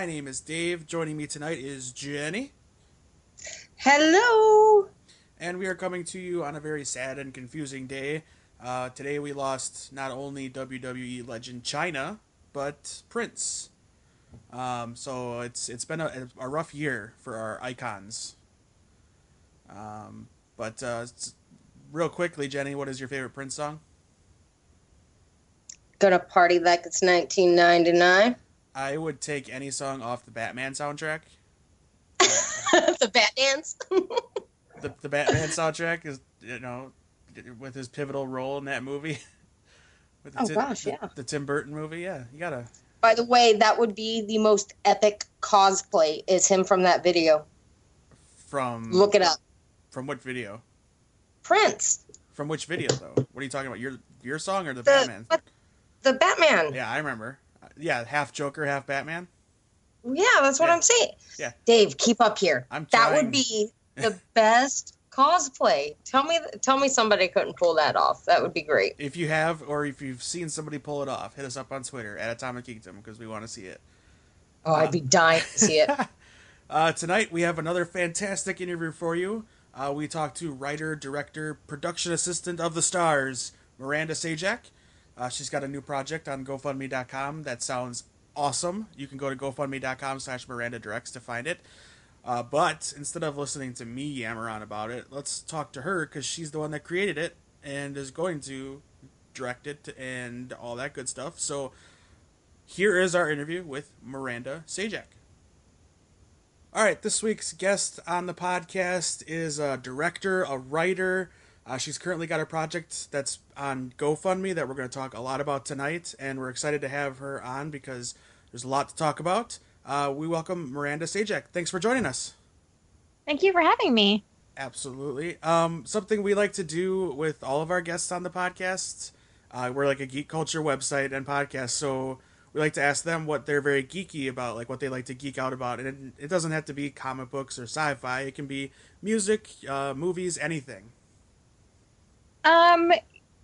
My name is Dave. Joining me tonight is Jenny. Hello. And we are coming to you on a very sad and confusing day. Uh, today we lost not only WWE legend Chyna, but Prince. Um, so it's it's been a, a rough year for our icons. Um, but uh, real quickly, Jenny, what is your favorite Prince song? Gonna party like it's 1999. I would take any song off the Batman soundtrack. the Bat Dance. the the Batman soundtrack is you know with his pivotal role in that movie. with the oh Tim, gosh, the, yeah. The Tim Burton movie, yeah. You gotta. By the way, that would be the most epic cosplay. Is him from that video? From look it up. From what video? Prince. From which video though? What are you talking about? Your your song or the, the Batman? What, the Batman. Yeah, I remember. Yeah, half Joker, half Batman. Yeah, that's what yeah. I'm saying. Yeah. Dave, keep up here. I'm that would be the best cosplay. Tell me, tell me somebody couldn't pull that off. That would be great. If you have, or if you've seen somebody pull it off, hit us up on Twitter at Atomic Geekdom because we want to see it. Oh, I'd be dying to see it. uh, tonight we have another fantastic interview for you. Uh, we talked to writer, director, production assistant of the stars, Miranda Sajak. Uh, she's got a new project on GoFundMe.com that sounds awesome. You can go to GoFundMe.com slash Miranda Directs to find it. Uh, but instead of listening to me yammer on about it, let's talk to her because she's the one that created it and is going to direct it and all that good stuff. So here is our interview with Miranda Sajak. All right, this week's guest on the podcast is a director, a writer, uh, she's currently got a project that's on GoFundMe that we're going to talk a lot about tonight, and we're excited to have her on because there's a lot to talk about. Uh, we welcome Miranda Sajak. Thanks for joining us. Thank you for having me. Absolutely. Um, something we like to do with all of our guests on the podcast. Uh, we're like a geek culture website and podcast, so we like to ask them what they're very geeky about, like what they like to geek out about. And it, it doesn't have to be comic books or sci-fi. It can be music, uh, movies, anything. Um,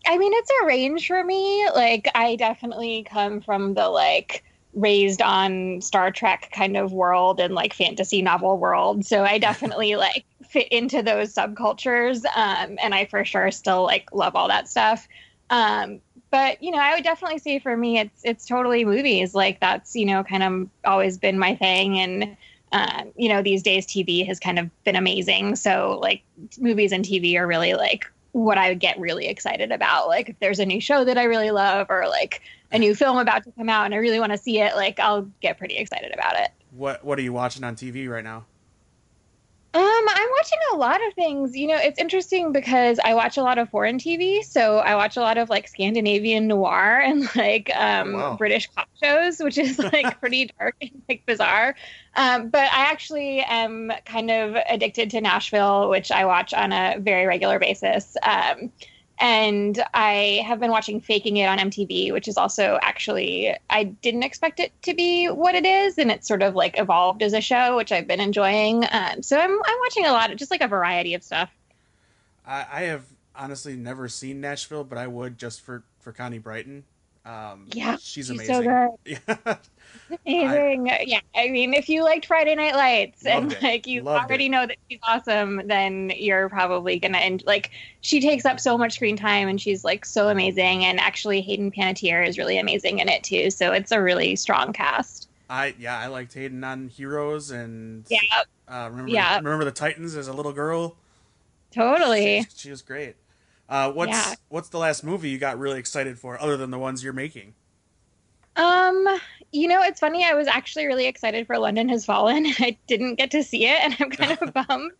I mean, it's a range for me. Like, I definitely come from the like raised on Star Trek kind of world and like fantasy novel world. So I definitely like fit into those subcultures. Um, and I for sure still like love all that stuff. Um, but you know, I would definitely say for me, it's it's totally movies. Like that's you know kind of always been my thing, and um, you know these days TV has kind of been amazing. So like movies and TV are really like what I would get really excited about. Like if there's a new show that I really love or like a new film about to come out and I really want to see it, like I'll get pretty excited about it. What what are you watching on TV right now? Um, I'm watching a lot of things. You know, it's interesting because I watch a lot of foreign TV. So I watch a lot of like Scandinavian noir and like um, oh, wow. British cop shows, which is like pretty dark and like bizarre. Um, but I actually am kind of addicted to Nashville, which I watch on a very regular basis. Um, and I have been watching Faking It on MTV, which is also actually I didn't expect it to be what it is, and it's sort of like evolved as a show, which I've been enjoying. Um, so I'm I'm watching a lot of just like a variety of stuff. I, I have honestly never seen Nashville, but I would just for for Connie Britton. Um, yeah, she's, she's amazing. So good. Yeah. amazing. I, yeah, I mean, if you liked Friday Night Lights and it. like you loved already it. know that she's awesome, then you're probably gonna end. Like she takes up so much screen time and she's like so amazing. And actually, Hayden Panettiere is really amazing in it too. So it's a really strong cast. I yeah, I liked Hayden on Heroes and yeah, uh, remember yeah. The, remember the Titans as a little girl. Totally, she, she was great. Uh, what's yeah. what's the last movie you got really excited for, other than the ones you're making? Um, you know, it's funny. I was actually really excited for London Has Fallen. I didn't get to see it, and I'm kind of bummed.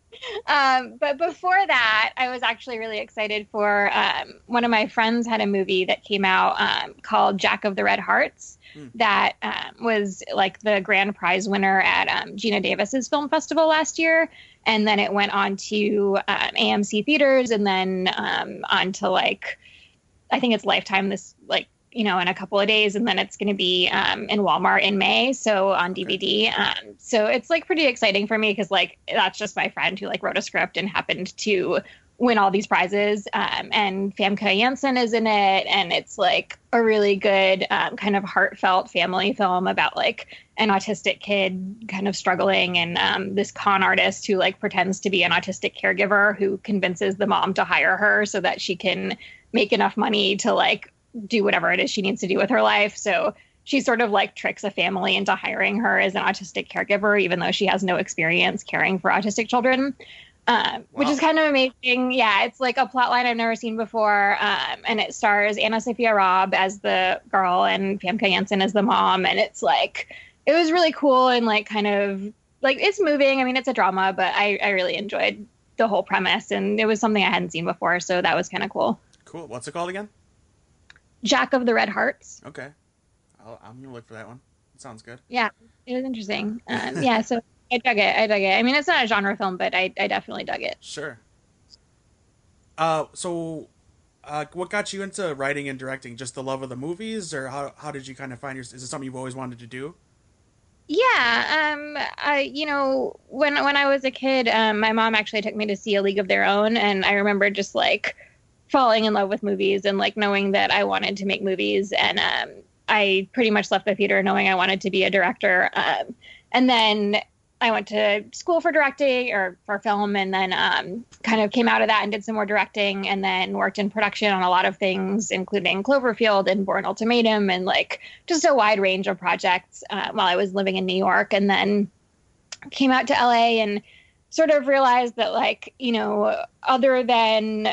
Um, but before that, I was actually really excited for um, one of my friends had a movie that came out um, called Jack of the Red Hearts hmm. that um, was like the grand prize winner at um, Geena Davis's film festival last year and then it went on to um, AMC theaters, and then um, on to like I think it's Lifetime this like you know in a couple of days, and then it's going to be um, in Walmart in May, so on DVD. Um, so it's like pretty exciting for me because like that's just my friend who like wrote a script and happened to win all these prizes. Um, and Famke Janssen is in it, and it's like a really good um, kind of heartfelt family film about like an autistic kid kind of struggling and um, this con artist who like pretends to be an autistic caregiver who convinces the mom to hire her so that she can make enough money to like do whatever it is she needs to do with her life. So she sort of like tricks a family into hiring her as an autistic caregiver, even though she has no experience caring for autistic children um, which is kind of amazing. Yeah, it's like a plot line I've never seen before. Um, and it stars Anna Sophia Robb as the girl and Famke Janssen as the mom. And it's like, it was really cool and like kind of like it's moving. I mean, it's a drama, but I, I really enjoyed the whole premise and it was something I hadn't seen before. So that was kind of cool. Cool. What's it called again? Jack of the Red Hearts. Okay. i am going to look for that one. It sounds good. Yeah, it was interesting. Um, yeah, so I dug it. I dug it. I mean, it's not a genre film, but I, I definitely dug it. Sure. Uh, so, uh, what got you into writing and directing? Just the love of the movies, or how how did you kind of find your? Is it something you've always wanted to do? Yeah, um, I you know when when I was a kid, um, my mom actually took me to see A League of Their Own, and I remember just like falling in love with movies and like knowing that I wanted to make movies, and um, I pretty much left the theater knowing I wanted to be a director. Um, and then I went to school for directing or for film, and then um, kind of came out of that and did some more directing, and then worked in production on a lot of things, including Cloverfield and Bourne Ultimatum, and like just a wide range of projects uh, while I was living in New York, and then came out to LA and sort of realized that like you know other than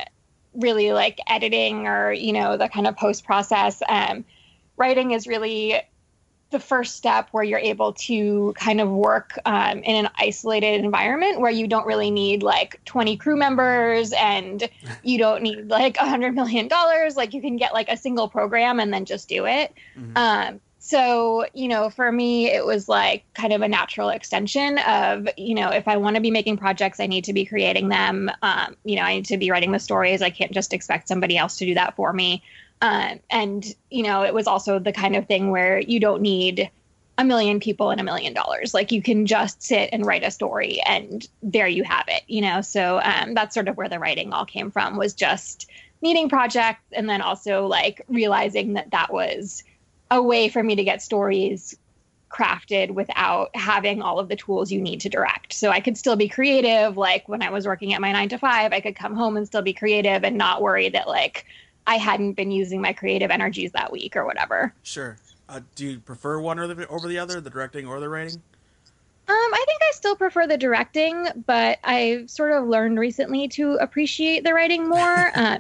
really like editing or you know the kind of post process um, writing is really the first step where you're able to kind of work um, in an isolated environment where you don't really need like 20 crew members and you don't need like a hundred million dollars like you can get like a single program and then just do it. Mm-hmm. um, so you know for me it was like kind of a natural extension of you know if i want to be making projects i need to be creating them. Um, you know i need to be writing the stories. I can't just expect somebody else to do that for me um, and, you know, it was also the kind of thing where you don't need a million people and a million dollars. Like you can just sit and write a story and there you have it, you know? So um, that's sort of where the writing all came from was just needing projects and then also like realizing that that was a way for me to get stories crafted without having all of the tools you need to direct. So I could still be creative. Like when I was working at my nine to five, I could come home and still be creative and not worry that like I hadn't been using my creative energies that week or whatever. Sure. Uh, do you prefer one over the, over the other, the directing or the writing? Um, I think I still prefer the directing, but I've sort of learned recently to appreciate the writing more. uh,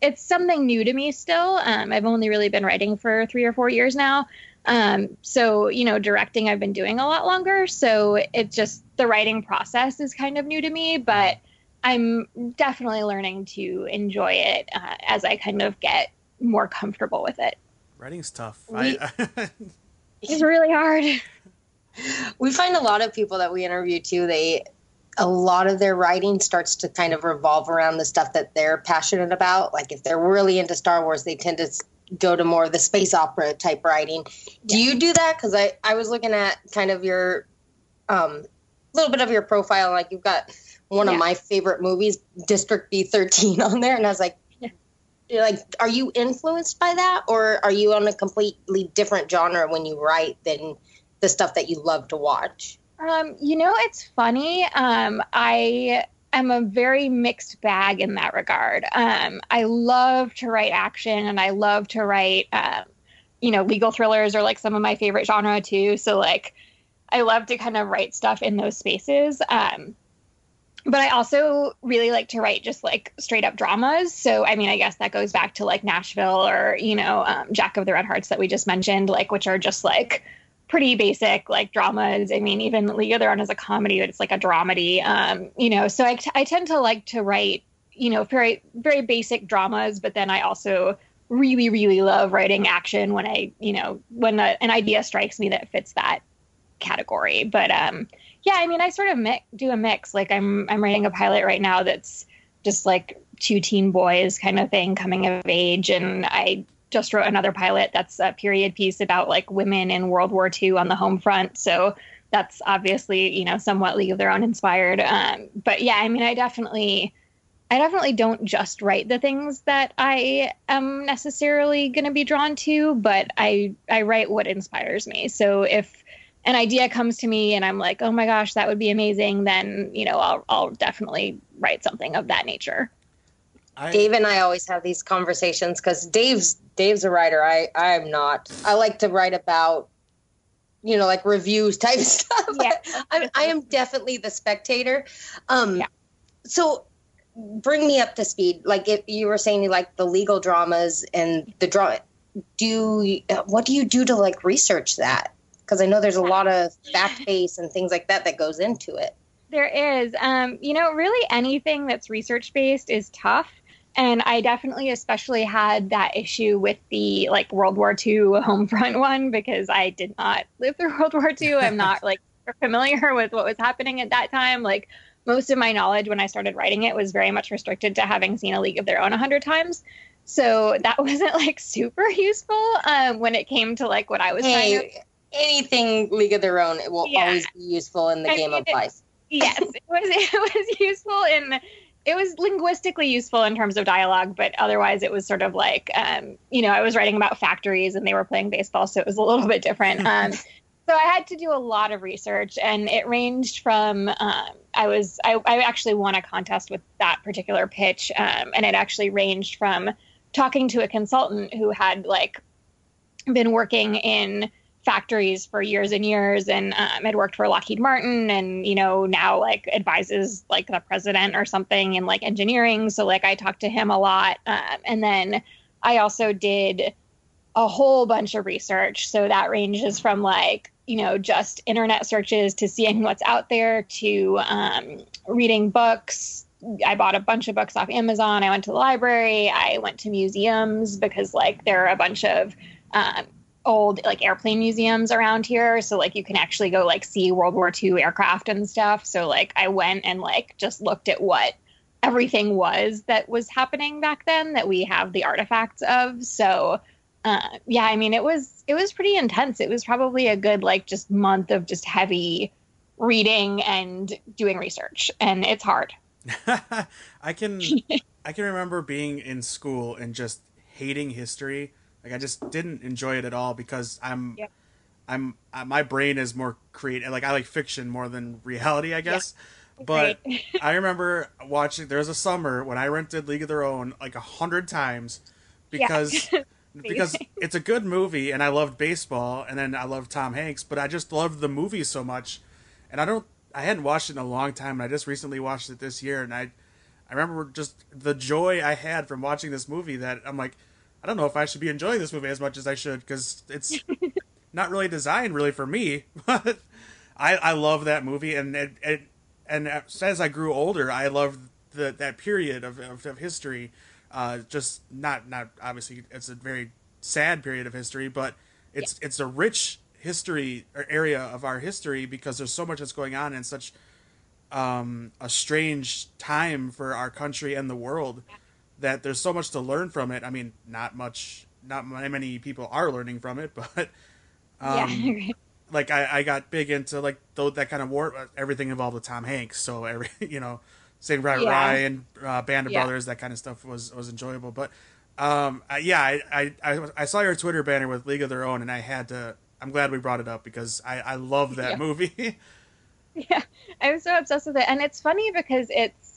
it's something new to me still. Um, I've only really been writing for three or four years now. Um, so, you know, directing I've been doing a lot longer. So it's just the writing process is kind of new to me, but I'm definitely learning to enjoy it uh, as I kind of get more comfortable with it. Writing's tough. We, I, it's really hard. We find a lot of people that we interview too. They a lot of their writing starts to kind of revolve around the stuff that they're passionate about. Like if they're really into Star Wars, they tend to go to more of the space opera type writing. Do you do that? Because I I was looking at kind of your um little bit of your profile. Like you've got one yeah. of my favorite movies, District B13, on there, and I was like, yeah. like, are you influenced by that, or are you on a completely different genre when you write than the stuff that you love to watch? Um, you know, it's funny. Um, I am a very mixed bag in that regard. Um, I love to write action, and I love to write, um, you know, legal thrillers are like some of my favorite genre too. So like, I love to kind of write stuff in those spaces. Um, but I also really like to write just like straight up dramas. So, I mean, I guess that goes back to like Nashville or, you know, um, Jack of the Red Hearts that we just mentioned, like, which are just like pretty basic like dramas. I mean, even League of Their Own is a comedy, but it's like a dramedy, um, you know. So I, t- I tend to like to write, you know, very, very basic dramas, but then I also really, really love writing action when I, you know, when a, an idea strikes me that fits that category. But, um, yeah, I mean, I sort of mi- do a mix. Like I'm I'm writing a pilot right now that's just like two teen boys kind of thing coming of age, and I just wrote another pilot that's a period piece about like women in World War II on the home front. So that's obviously you know somewhat League of Their Own inspired. Um, but yeah, I mean, I definitely I definitely don't just write the things that I am necessarily going to be drawn to, but I I write what inspires me. So if an idea comes to me and I'm like, "Oh my gosh, that would be amazing," then, you know, I'll I'll definitely write something of that nature. I, Dave and I always have these conversations cuz Dave's Dave's a writer. I I'm not. I like to write about you know, like reviews type stuff. Yeah. I, I am definitely the spectator. Um yeah. so bring me up to speed. Like if you were saying you like the legal dramas and the drama, do what do you do to like research that? Because I know there's a lot of fact base and things like that that goes into it. There is. Um, you know, really anything that's research based is tough. And I definitely, especially had that issue with the like World War II home front one because I did not live through World War II. I'm not like familiar with what was happening at that time. Like most of my knowledge when I started writing it was very much restricted to having seen A League of Their Own a hundred times. So that wasn't like super useful um, when it came to like what I was hey, trying to. Anything League of Their Own it will yeah. always be useful in the I game mean, of life. yes, it was. It was useful in. It was linguistically useful in terms of dialogue, but otherwise it was sort of like, um, you know, I was writing about factories and they were playing baseball, so it was a little bit different. Um, so I had to do a lot of research, and it ranged from um, I was I, I, actually won a contest with that particular pitch, um, and it actually ranged from talking to a consultant who had like been working in factories for years and years and um, had worked for Lockheed Martin and you know now like advises like the president or something in like engineering so like I talked to him a lot um, and then I also did a whole bunch of research so that ranges from like you know, just internet searches to seeing what's out there to um, reading books. I bought a bunch of books off Amazon. I went to the library. I went to museums because, like, there are a bunch of um, old, like, airplane museums around here. So, like, you can actually go, like, see World War II aircraft and stuff. So, like, I went and, like, just looked at what everything was that was happening back then that we have the artifacts of. So, uh, yeah, I mean, it was it was pretty intense. It was probably a good like just month of just heavy reading and doing research, and it's hard. I can I can remember being in school and just hating history. Like I just didn't enjoy it at all because I'm yep. I'm uh, my brain is more creative. Like I like fiction more than reality, I guess. But I remember watching. There was a summer when I rented League of Their Own like a hundred times because yeah. because it's a good movie and I loved baseball and then I loved Tom Hanks, but I just loved the movie so much. And I don't I hadn't watched it in a long time and I just recently watched it this year and I I remember just the joy I had from watching this movie that I'm like I don't know if I should be enjoying this movie as much as I should cuz it's not really designed really for me. But I I love that movie and it, it and as I grew older, I loved the that period of, of, of history uh, just not not obviously it's a very sad period of history, but it's yeah. it's a rich history or area of our history because there's so much that's going on in such um, a strange time for our country and the world that there's so much to learn from it. I mean, not much, not many people are learning from it, but um, yeah. like I, I got big into like though that kind of war, everything involved with Tom Hanks. So every you know Saving Private yeah. Ryan, uh, Band of yeah. Brothers, that kind of stuff was was enjoyable. But um, yeah, I, I I saw your Twitter banner with League of Their Own, and I had to. I'm glad we brought it up because I I love that yeah. movie. yeah, I'm so obsessed with it, and it's funny because it's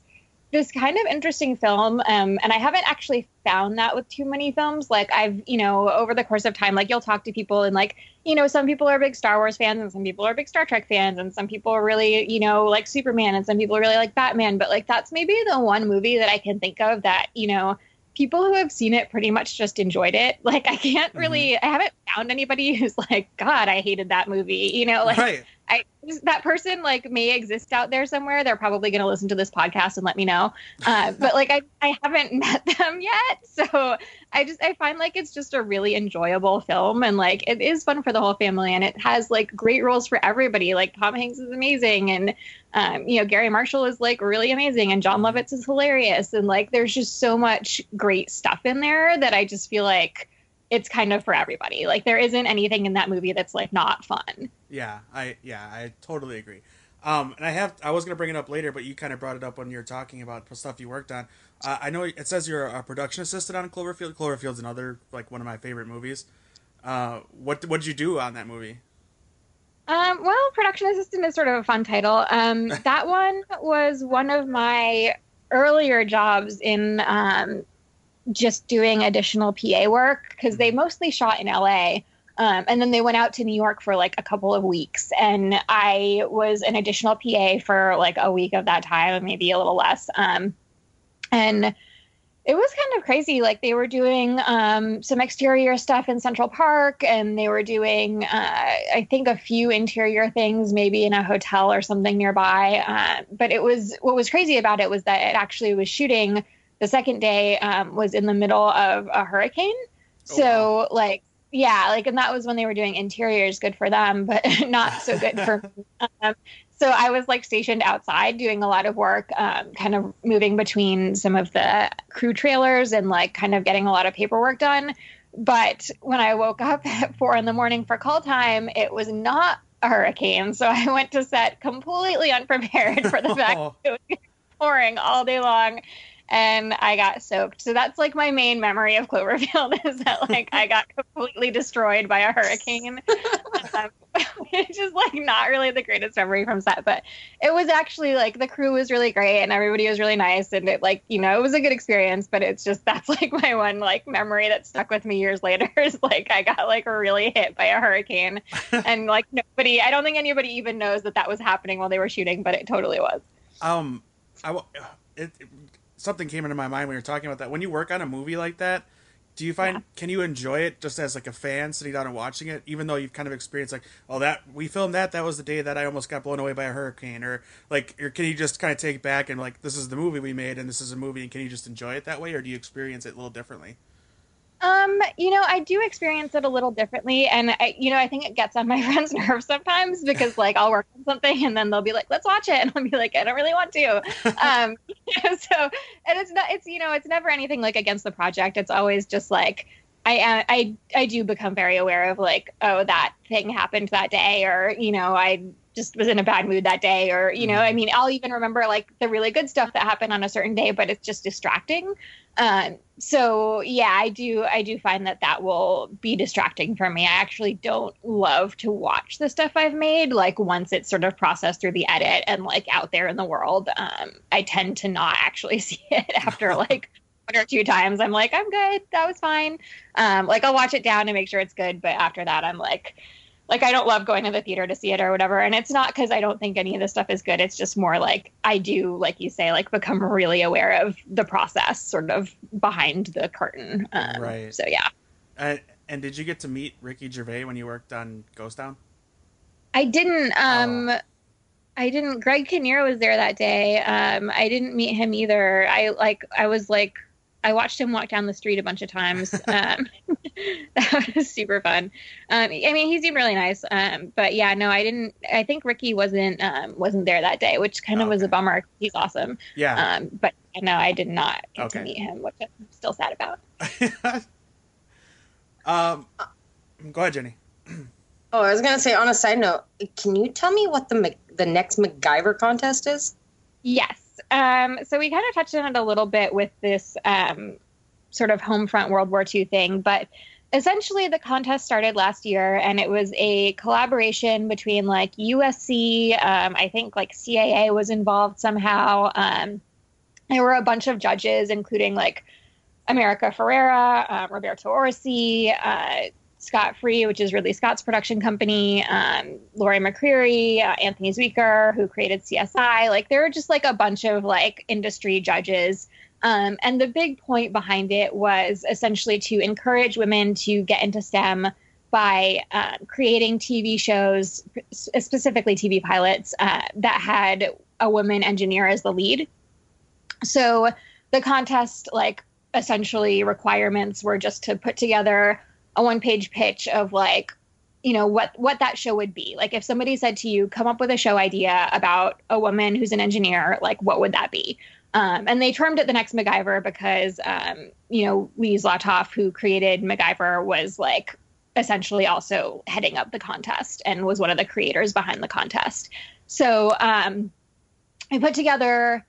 this kind of interesting film um, and i haven't actually found that with too many films like i've you know over the course of time like you'll talk to people and like you know some people are big star wars fans and some people are big star trek fans and some people are really you know like superman and some people really like batman but like that's maybe the one movie that i can think of that you know people who have seen it pretty much just enjoyed it like i can't really mm-hmm. i haven't found anybody who's like god i hated that movie you know like right. I that person like may exist out there somewhere. They're probably going to listen to this podcast and let me know. Uh, but like I I haven't met them yet, so I just I find like it's just a really enjoyable film and like it is fun for the whole family and it has like great roles for everybody. Like Tom Hanks is amazing and um, you know Garry Marshall is like really amazing and Jon Lovitz is hilarious and like there's just so much great stuff in there that I just feel like it's kind of for everybody. Like there isn't anything in that movie that's like not fun. Yeah, I yeah, I totally agree. Um, and I have I was gonna bring it up later, but you kind of brought it up when you were talking about stuff you worked on. Uh, I know it says you're a production assistant on Cloverfield. Cloverfield's another like one of my favorite movies. Uh, what what did you do on that movie? Um, well, production assistant is sort of a fun title. Um, that one was one of my earlier jobs in um, just doing additional PA work because they mostly shot in LA. Um, and then they went out to New York for like a couple of weeks. And I was an additional PA for like a week of that time, maybe a little less. Um, and it was kind of crazy. Like they were doing um, some exterior stuff in Central Park, and they were doing, uh, I think, a few interior things, maybe in a hotel or something nearby. Uh, but it was what was crazy about it was that it actually was shooting. The second day um, was in the middle of a hurricane, oh, so wow. like yeah, like and that was when they were doing interiors. Good for them, but not so good for. Um, so I was like stationed outside doing a lot of work, um, kind of moving between some of the crew trailers and like kind of getting a lot of paperwork done. But when I woke up at four in the morning for call time, it was not a hurricane. So I went to set completely unprepared for the fact that it was pouring all day long and I got soaked. So that's like my main memory of Cloverfield is that like I got completely destroyed by a hurricane. um, which is like not really the greatest memory from set, but it was actually like the crew was really great and everybody was really nice and it like, you know, it was a good experience, but it's just that's like my one like memory that stuck with me years later is like I got like really hit by a hurricane and like nobody I don't think anybody even knows that that was happening while they were shooting, but it totally was. Um I it, it something came into my mind when you were talking about that. When you work on a movie like that, do you find yeah. can you enjoy it just as like a fan sitting down and watching it, even though you've kind of experienced like, oh that we filmed that, that was the day that I almost got blown away by a hurricane, or like, or can you just kind of take back and like, this is the movie we made and this is a movie, and can you just enjoy it that way, or do you experience it a little differently? Um, you know, I do experience it a little differently, and I, you know, I think it gets on my friends' nerves sometimes because like I'll work on something and then they'll be like, "Let's watch it," and I'll be like, "I don't really want to." um, so, and it's not, it's you know, it's never anything like against the project. It's always just like I I I do become very aware of like, oh, that thing happened that day, or you know, I just was in a bad mood that day or you know i mm-hmm. mean i'll even remember like the really good stuff that happened on a certain day but it's just distracting. Um, so yeah i do i do find that that will be distracting for me. I actually don't love to watch the stuff i've made. Like once it's sort of processed through the edit and like out there in the world um, i tend to not actually see it after like one or two times. I'm like i'm good. That was fine. Um, like i'll watch it down and make sure it's good but after that i'm like like I don't love going to the theater to see it or whatever. And it's not because I don't think any of this stuff is good. It's just more like I do, like you say, like become really aware of the process sort of behind the curtain. Um, right. So yeah. Uh, and did you get to meet Ricky Gervais when you worked on Ghost Town? I didn't. Um, oh. I didn't. Greg Kinnear was there that day. Um, I didn't meet him either. I like. I was like I watched him walk down the street a bunch of times. Um, that was super fun. Um, I mean, he seemed really nice. Um, but yeah, no, I didn't. I think Ricky wasn't um, wasn't there that day, which kind of okay. was a bummer. He's awesome. Yeah. Um, but no, I did not get okay. to meet him, which I'm still sad about. um, go ahead, Jenny. oh, I was gonna say on a side note, can you tell me what the the next MacGyver contest is? Yes. Um, so we kind of touched on it a little bit with this um, sort of home front World War II thing, but essentially the contest started last year and it was a collaboration between like USC, um, I think like CAA was involved somehow. Um, there were a bunch of judges, including like America Ferrera, uh, Roberto Orci, uh, Scott Free, which is Ridley Scott's production company, um, Lori McCreary, uh, Anthony Zuiker, who created CSI. Like there were just like a bunch of like industry judges. Um, and the big point behind it was essentially to encourage women to get into STEM by uh, creating TV shows, specifically TV pilots, uh, that had a woman engineer as the lead. So the contest, like, essentially requirements were just to put together a one page pitch of like you know what what that show would be like if somebody said to you come up with a show idea about a woman who's an engineer like what would that be um, and they termed it the next MacGyver because um, you know Lee Zlotoff, who created MacGyver, was like essentially also heading up the contest and was one of the creators behind the contest. So um, I put together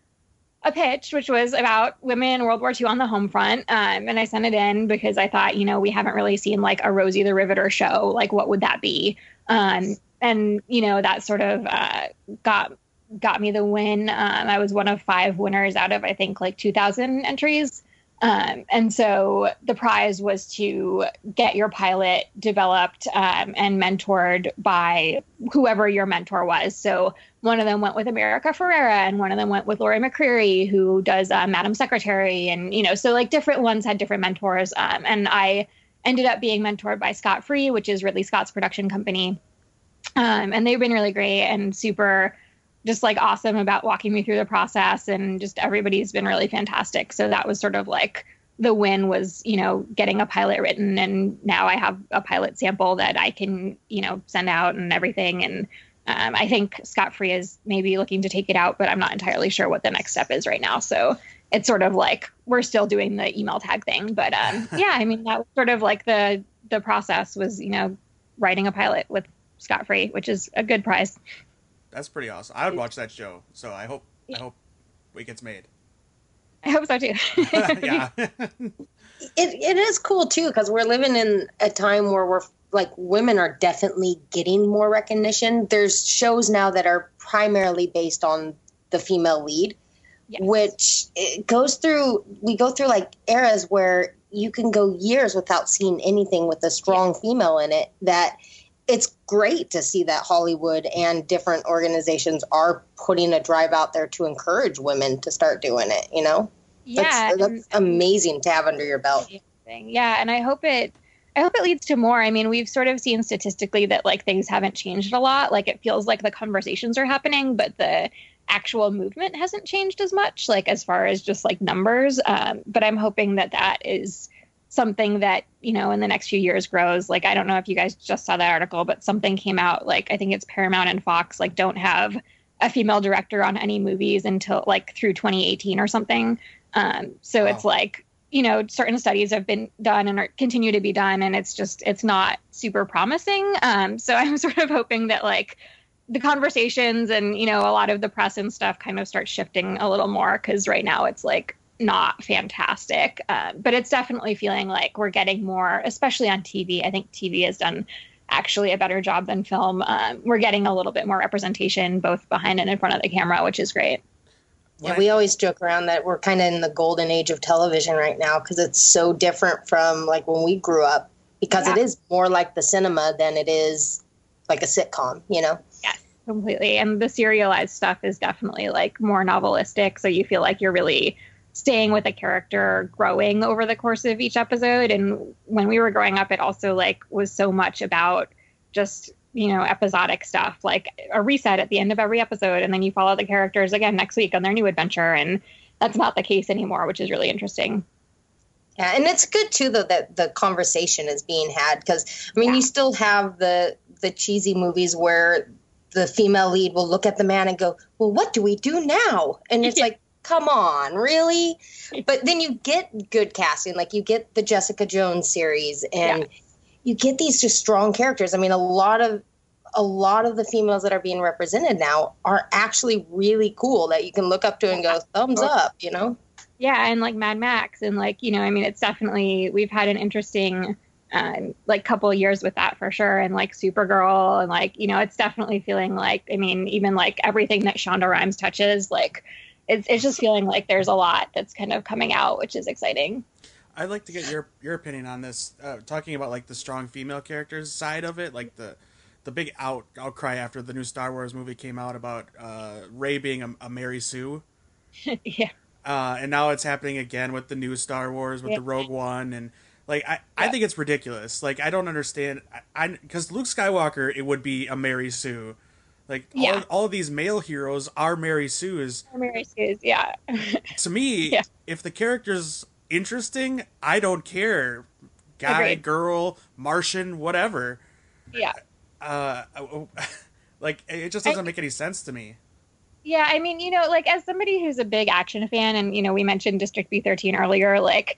a pitch, which was about women in World War II on the home front. Um, and I sent it in because I thought, you know, we haven't really seen like a Rosie the Riveter show. Like, what would that be? Um, and, you know, that sort of uh, got got me the win. Um, I was one of five winners out of, I think, like 2,000 entries. Um, and so the prize was to get your pilot developed um, and mentored by whoever your mentor was. So one of them went with America Ferrera, and one of them went with Lori McCreary, who does uh, Madam Secretary, and you know, so like different ones had different mentors. Um, and I ended up being mentored by Scott Free, which is Ridley Scott's production company, um, and they've been really great and super just like awesome about walking me through the process and just everybody's been really fantastic. So that was sort of like the win was, you know, getting a pilot written and now I have a pilot sample that I can, you know, send out and everything. And um, I think Scott Free is maybe looking to take it out, but I'm not entirely sure what the next step is right now. So it's sort of like we're still doing the email tag thing. But um, yeah, I mean, that was sort of like the the process was, you know, writing a pilot with Scott Free, which is a good prize. That's pretty awesome. I would watch that show. So I hope I hope it gets made. I hope so too. yeah. it, it is cool too because we're living in a time where we're like women are definitely getting more recognition. There's shows now that are primarily based on the female lead, Yes. which it goes through. We go through like eras where you can go years without seeing anything with a strong female in it. That it's great to see that Hollywood and different organizations are putting a drive out there to encourage women to start doing it. You know, yeah, that's, that's amazing to have under your belt. Yeah, and I hope it I hope it leads to more. I mean, we've sort of seen statistically that like things haven't changed a lot. Like it feels like the conversations are happening, but the actual movement hasn't changed as much like as far as just like numbers. Um, but I'm hoping that that is something that, you know, in the next few years grows. Like I don't know if you guys just saw that article, but something came out like I think it's Paramount and Fox like don't have a female director on any movies until like through 2018 or something. Um, so Wow. it's like you know certain studies have been done and are, continue to be done and it's just it's not super promising um, so i'm sort of hoping that like the conversations and you know a lot of the press and stuff kind of start shifting a little more because right now it's like not fantastic um, but it's definitely feeling like we're getting more especially on tv i think tv has done actually a better job than film um, we're getting a little bit more representation both behind and in front of the camera which is great Yeah, we always joke around that we're kind of in the golden age of television right now because it's so different from like when we grew up because it Yeah. is more like the cinema than it is like a sitcom, you know? Yeah, completely and the serialized stuff is definitely like more novelistic so you feel like you're really staying with a character growing over the course of each episode. And when we were growing up it also like was so much about just you know episodic stuff like a reset at the end of every episode. And then you follow the characters again next week on their new adventure. And that's not the case anymore which is really interesting. Yeah, and it's good too though that the conversation is being had because I mean Yeah. you still have the the cheesy movies where the female lead will look at the man and go, "Well, what do we do now?" And it's like, "Come on, really?" But then you get good casting, like you get the Jessica Jones series, and you get these just strong characters. I mean, a lot of a lot of the females that are being represented now are actually really cool that you can look up to and go, "Thumbs up," you know. yeah and like mad max and like you know i mean it's definitely we've had an interesting um, like couple of years with that for sure and like supergirl and like you know it's definitely feeling like i mean even like everything that shonda rhimes touches like it's, it's just feeling like there's a lot that's kind of coming out which is exciting I'd like to get your your opinion on this. Uh, talking about like the strong female characters side of it, like the the big out outcry after the new Star Wars movie came out about uh, Rey being a, a Mary Sue, yeah uh, and now it's happening again with the new Star Wars with Yeah. the Rogue One, and like I, I think it's ridiculous. Like I don't understand. I because Luke Skywalker it would be a Mary Sue. Like all, Yeah. all of these male heroes are Mary Sue's. Are Mary Sue's, yeah To me, Yeah. if the character's interesting, I don't care. Guy, Agreed. girl, Martian, whatever. yeah Uh, like it just doesn't make any sense to me. Yeah, I mean, you know, like as somebody who's a big action fan, and you know, we mentioned District B13 earlier, like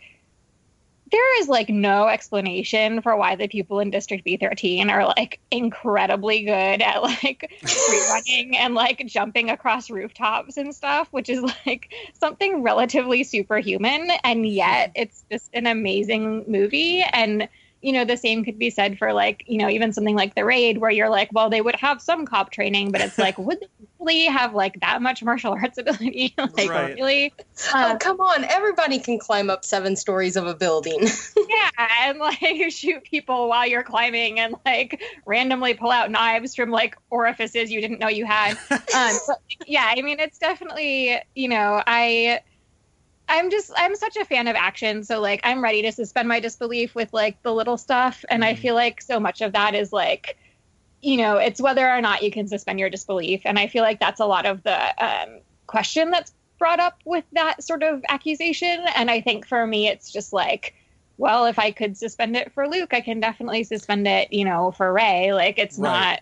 there is like no explanation for why the people in District B13 are like incredibly good at like free running and like jumping across rooftops and stuff, which is like something relatively superhuman. And yet mm-hmm. it's just an amazing movie. And you know, the same could be said for like, you know, even something like the raid where you're like, well, they would have some cop training, but it's like, would they really have like that much martial arts ability? like right. really? Uh, oh, come on. Everybody can climb up seven stories of a building. yeah, and like shoot people while you're climbing and like randomly pull out knives from like orifices you didn't know you had. Um, but, yeah, I mean, it's definitely, you know, I I'm just I'm such a fan of action, so like I'm ready to suspend my disbelief with like the little stuff, and mm-hmm. I feel like so much of that is like, you know, it's whether or not you can suspend your disbelief, and I feel like that's a lot of the um, question that's brought up with that sort of accusation, and I think for me it's just like, well, if I could suspend it for Luke, I can definitely suspend it, you know, for Rey. Like it's right.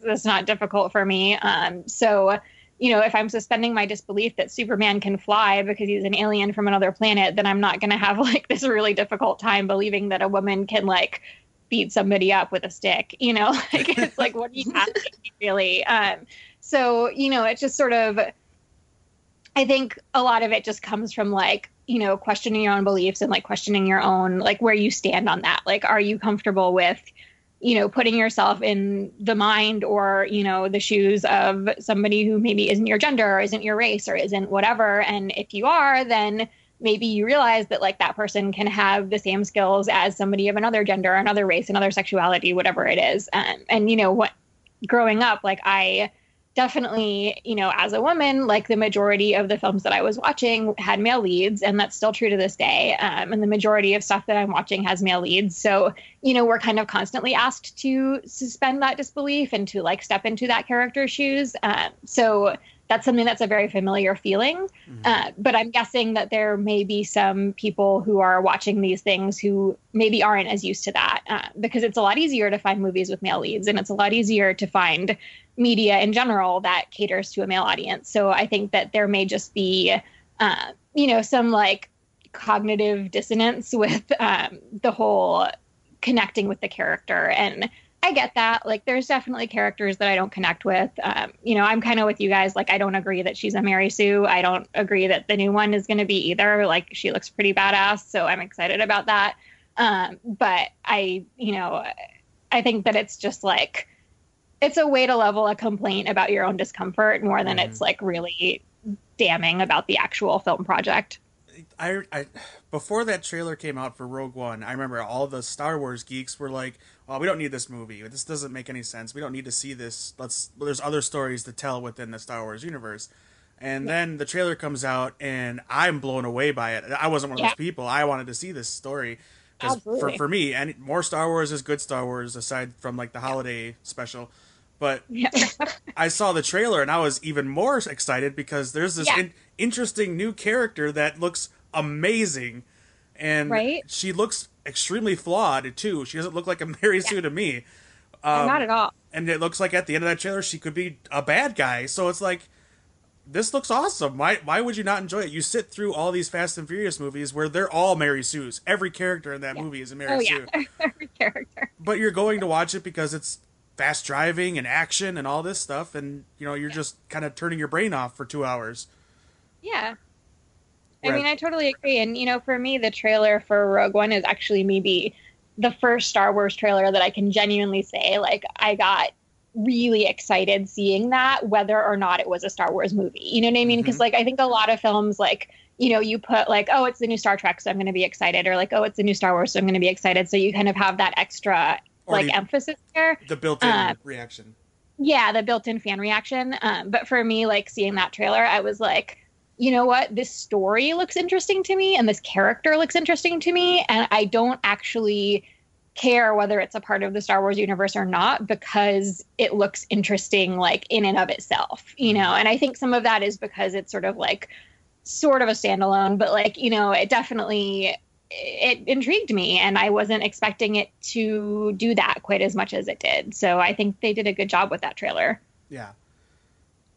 not it's not difficult for me. Um, so you know, if I'm suspending my disbelief that Superman can fly because he's an alien from another planet, then I'm not going to have like this really difficult time believing that a woman can like beat somebody up with a stick. You know, like it's like what do you have really? Um, so you know, it's just sort of. I think a lot of it just comes from like you know questioning your own beliefs and like questioning your own like where you stand on that. Like, are you comfortable with you know putting yourself in the mind or you know the shoes of somebody who maybe isn't your gender or isn't your race or isn't whatever. And if you are then maybe you realize that like that person can have the same skills as somebody of another gender another race another sexuality whatever it is. Um, and you know what growing up like i definitely, you know, as a woman, like the majority of the films that I was watching had male leads, and that's still true to this day. Um, and the majority of stuff that I'm watching has male leads. So, you know, we're kind of constantly asked to suspend that disbelief and to like step into that character's shoes. Um, so that's something that's a very familiar feeling. Mm-hmm. Uh, but I'm guessing that there may be some people who are watching these things who maybe aren't as used to that uh, because it's a lot easier to find movies with male leads and it's a lot easier to find media in general that caters to a male audience. So I think that there may just be, uh, you know, some like cognitive dissonance with um, the whole connecting with the character. And I get that. Like, there's definitely characters that I don't connect with. Um, you know, I'm kind of with you guys. Like, I don't agree that she's a Mary Sue. I don't agree that the new one is going to be either. Like, she looks pretty badass. So I'm excited about that. Um, but I, you know, I think that it's just like, it's a way to level a complaint about your own discomfort more than mm-hmm. it's like really damning about the actual film project. I, I before that trailer came out for Rogue One, I remember all the Star Wars geeks were like, "Well, we don't need this movie. This doesn't make any sense. We don't need to see this. Let's there's other stories to tell within the Star Wars universe." And yeah. then the trailer comes out, and I'm blown away by it. I wasn't one of yeah. those people. I wanted to see this story because for for me, and more Star Wars is good Star Wars aside from like the holiday special. But yeah. I saw the trailer and I was even more excited because there's this yeah. in- interesting new character that looks amazing, and right? she looks extremely flawed too. She doesn't look like a Mary Sue to me. Um, not at all. And it looks like at the end of that trailer she could be a bad guy. So it's like this looks awesome. Why why would you not enjoy it? You sit through all these Fast and Furious movies where they're all Mary Sue's. Every character in that yeah. movie is a Mary oh, Sue. Yeah. Every character. But you're going to watch it because it's fast driving and action and all this stuff and you know you're yeah. just kind of turning your brain off for two hours. Yeah. I mean i totally agree and you know for me the trailer for rogue one is actually maybe the first star wars trailer that i can genuinely say like i got really excited seeing that whether or not it was a star wars movie. You know what i mean? Because mm-hmm. like i think a lot of films like you know you put like oh it's the new star trek so i'm going to be excited or like oh it's the new star wars so i'm going to be excited. So you kind of have that extra like emphasis there. The built-in uh, reaction. Yeah, the built-in fan reaction. Um, but for me, like seeing that trailer, I was like, you know what? This story looks interesting to me, and this character looks interesting to me, and I don't actually care whether it's a part of the Star Wars universe or not because it looks interesting like in and of itself, you know. And I think some of that is because it's sort of like sort of a standalone, but like, you know, it definitely it intrigued me and I wasn't expecting it to do that quite as much as it did. So I think they did a good job with that trailer. Yeah.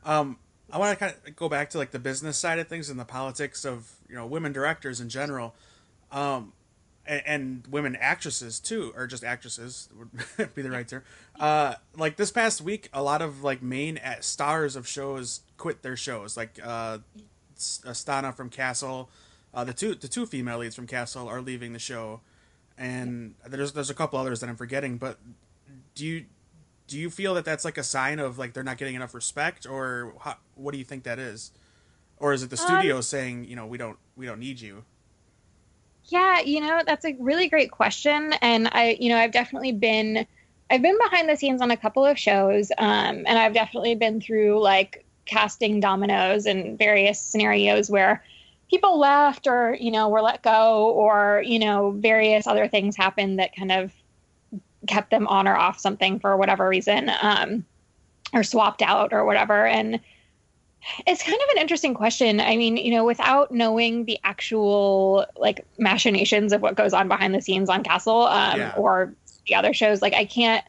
Um I want to kind of go back to like the business side of things and the politics of, you know, women directors in general. Um and, and women actresses too, or just actresses would be the right term. Uh, like this past week, a lot of like main stars of shows quit their shows. Like uh, from Castle, uh, the two the two female leads from Castle are leaving the show, and there's there's a couple others that I'm forgetting. But do you do you feel that that's like a sign of like they're not getting enough respect, or how, what do you think that is? Or is it the studio um, saying you know we don't we don't need you? Yeah, you know, that's a really great question. And I, you know, I've definitely been, I've been behind the scenes on a couple of shows. Um, and I've definitely been through like casting dominoes and various scenarios where people left or, you know, were let go or, you know, various other things happened that kind of kept them on or off something for whatever reason. Um, or swapped out or whatever. And, it's kind of an interesting question. I mean, you know, without knowing the actual like machinations of what goes on behind the scenes on Castle um, yeah. or the other shows, like I can't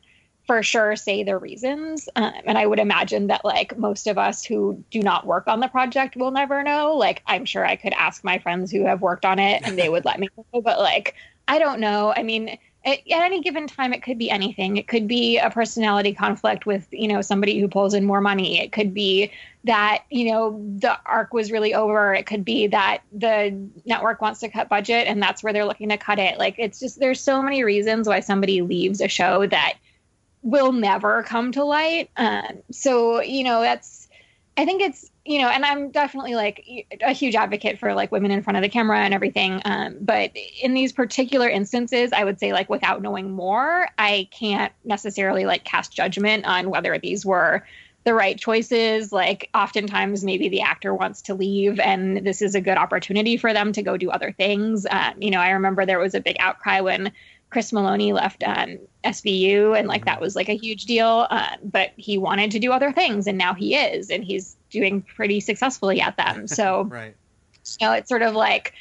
for sure say the reasons. Um, and I would imagine that like most of us who do not work on the project will never know. Like I'm sure I could ask my friends who have worked on it and they would let me know. But like I don't know. I mean, at, at, any given time it could be anything it could be a personality conflict with you know somebody who pulls in more money it could be that you know the arc was really over it could be that the network wants to cut budget and that's where they're looking to cut it like it's just there's so many reasons why somebody leaves a show that will never come to light um, so you know that's i think it's you know, and I'm definitely like a huge advocate for like women in front of the camera and everything. Um, but in these particular instances, I would say like without knowing more, I can't necessarily like cast judgment on whether these were the right choices. Like oftentimes, maybe the actor wants to leave, and this is a good opportunity for them to go do other things. Um, you know, I remember there was a big outcry when Chris Meloni left um, SVU, and like that was like a huge deal. Uh, but he wanted to do other things, and now he is, and he's doing pretty successfully at them. So, right. You know, it's sort of like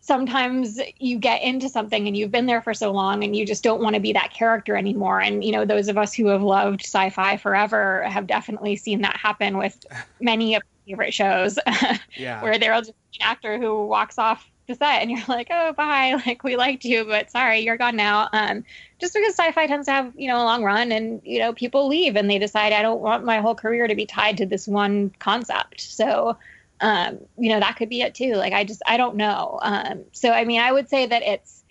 sometimes you get into something and you've been there for so long and you just don't want to be that character anymore. And, you know, those of us who have loved sci fi forever have definitely seen that happen with many of favorite shows yeah. where there'll just be an actor who walks off the set and you're like, oh, bye. Like, we liked you, but sorry, you're gone now. Um, just because sci-fi tends to have, you know, a long run and, you know, people leave and they decide, I don't want my whole career to be tied to this one concept. So, um, you know, that could be it too. Like, I just, I don't know. Um, so, I mean, I would say that it's,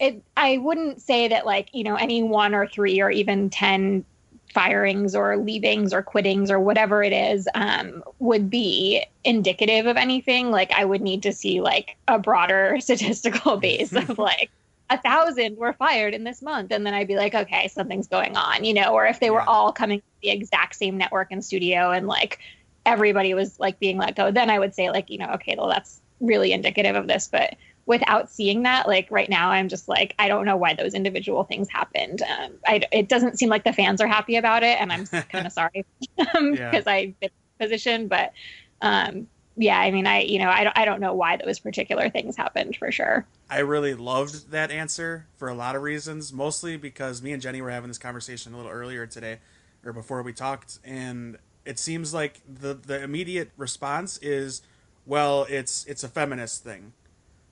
it, I wouldn't say that like, you know, any one or three or even 10 firings or leavings or quittings or whatever it is um, would be indicative of anything. Like i would need to see like a broader statistical base of like a thousand were fired in this month. And then i'd be like okay something's going on you know or if they yeah. were all coming to the exact same network and studio and like everybody was like being let go then i would say like you know okay well that's really indicative of this. But without seeing that, like right now, I'm just like, I don't know why those individual things happened. Um, I, it doesn't seem like the fans are happy about it, and I'm kind of sorry because yeah. I've been in position. But um, yeah, I mean, I you know, I don't, I don't know why those particular things happened for sure. I really loved that answer for a lot of reasons, mostly because me and Jenny were having this conversation a little earlier today, or before we talked, and it seems like the the immediate response is, well, it's it's a feminist thing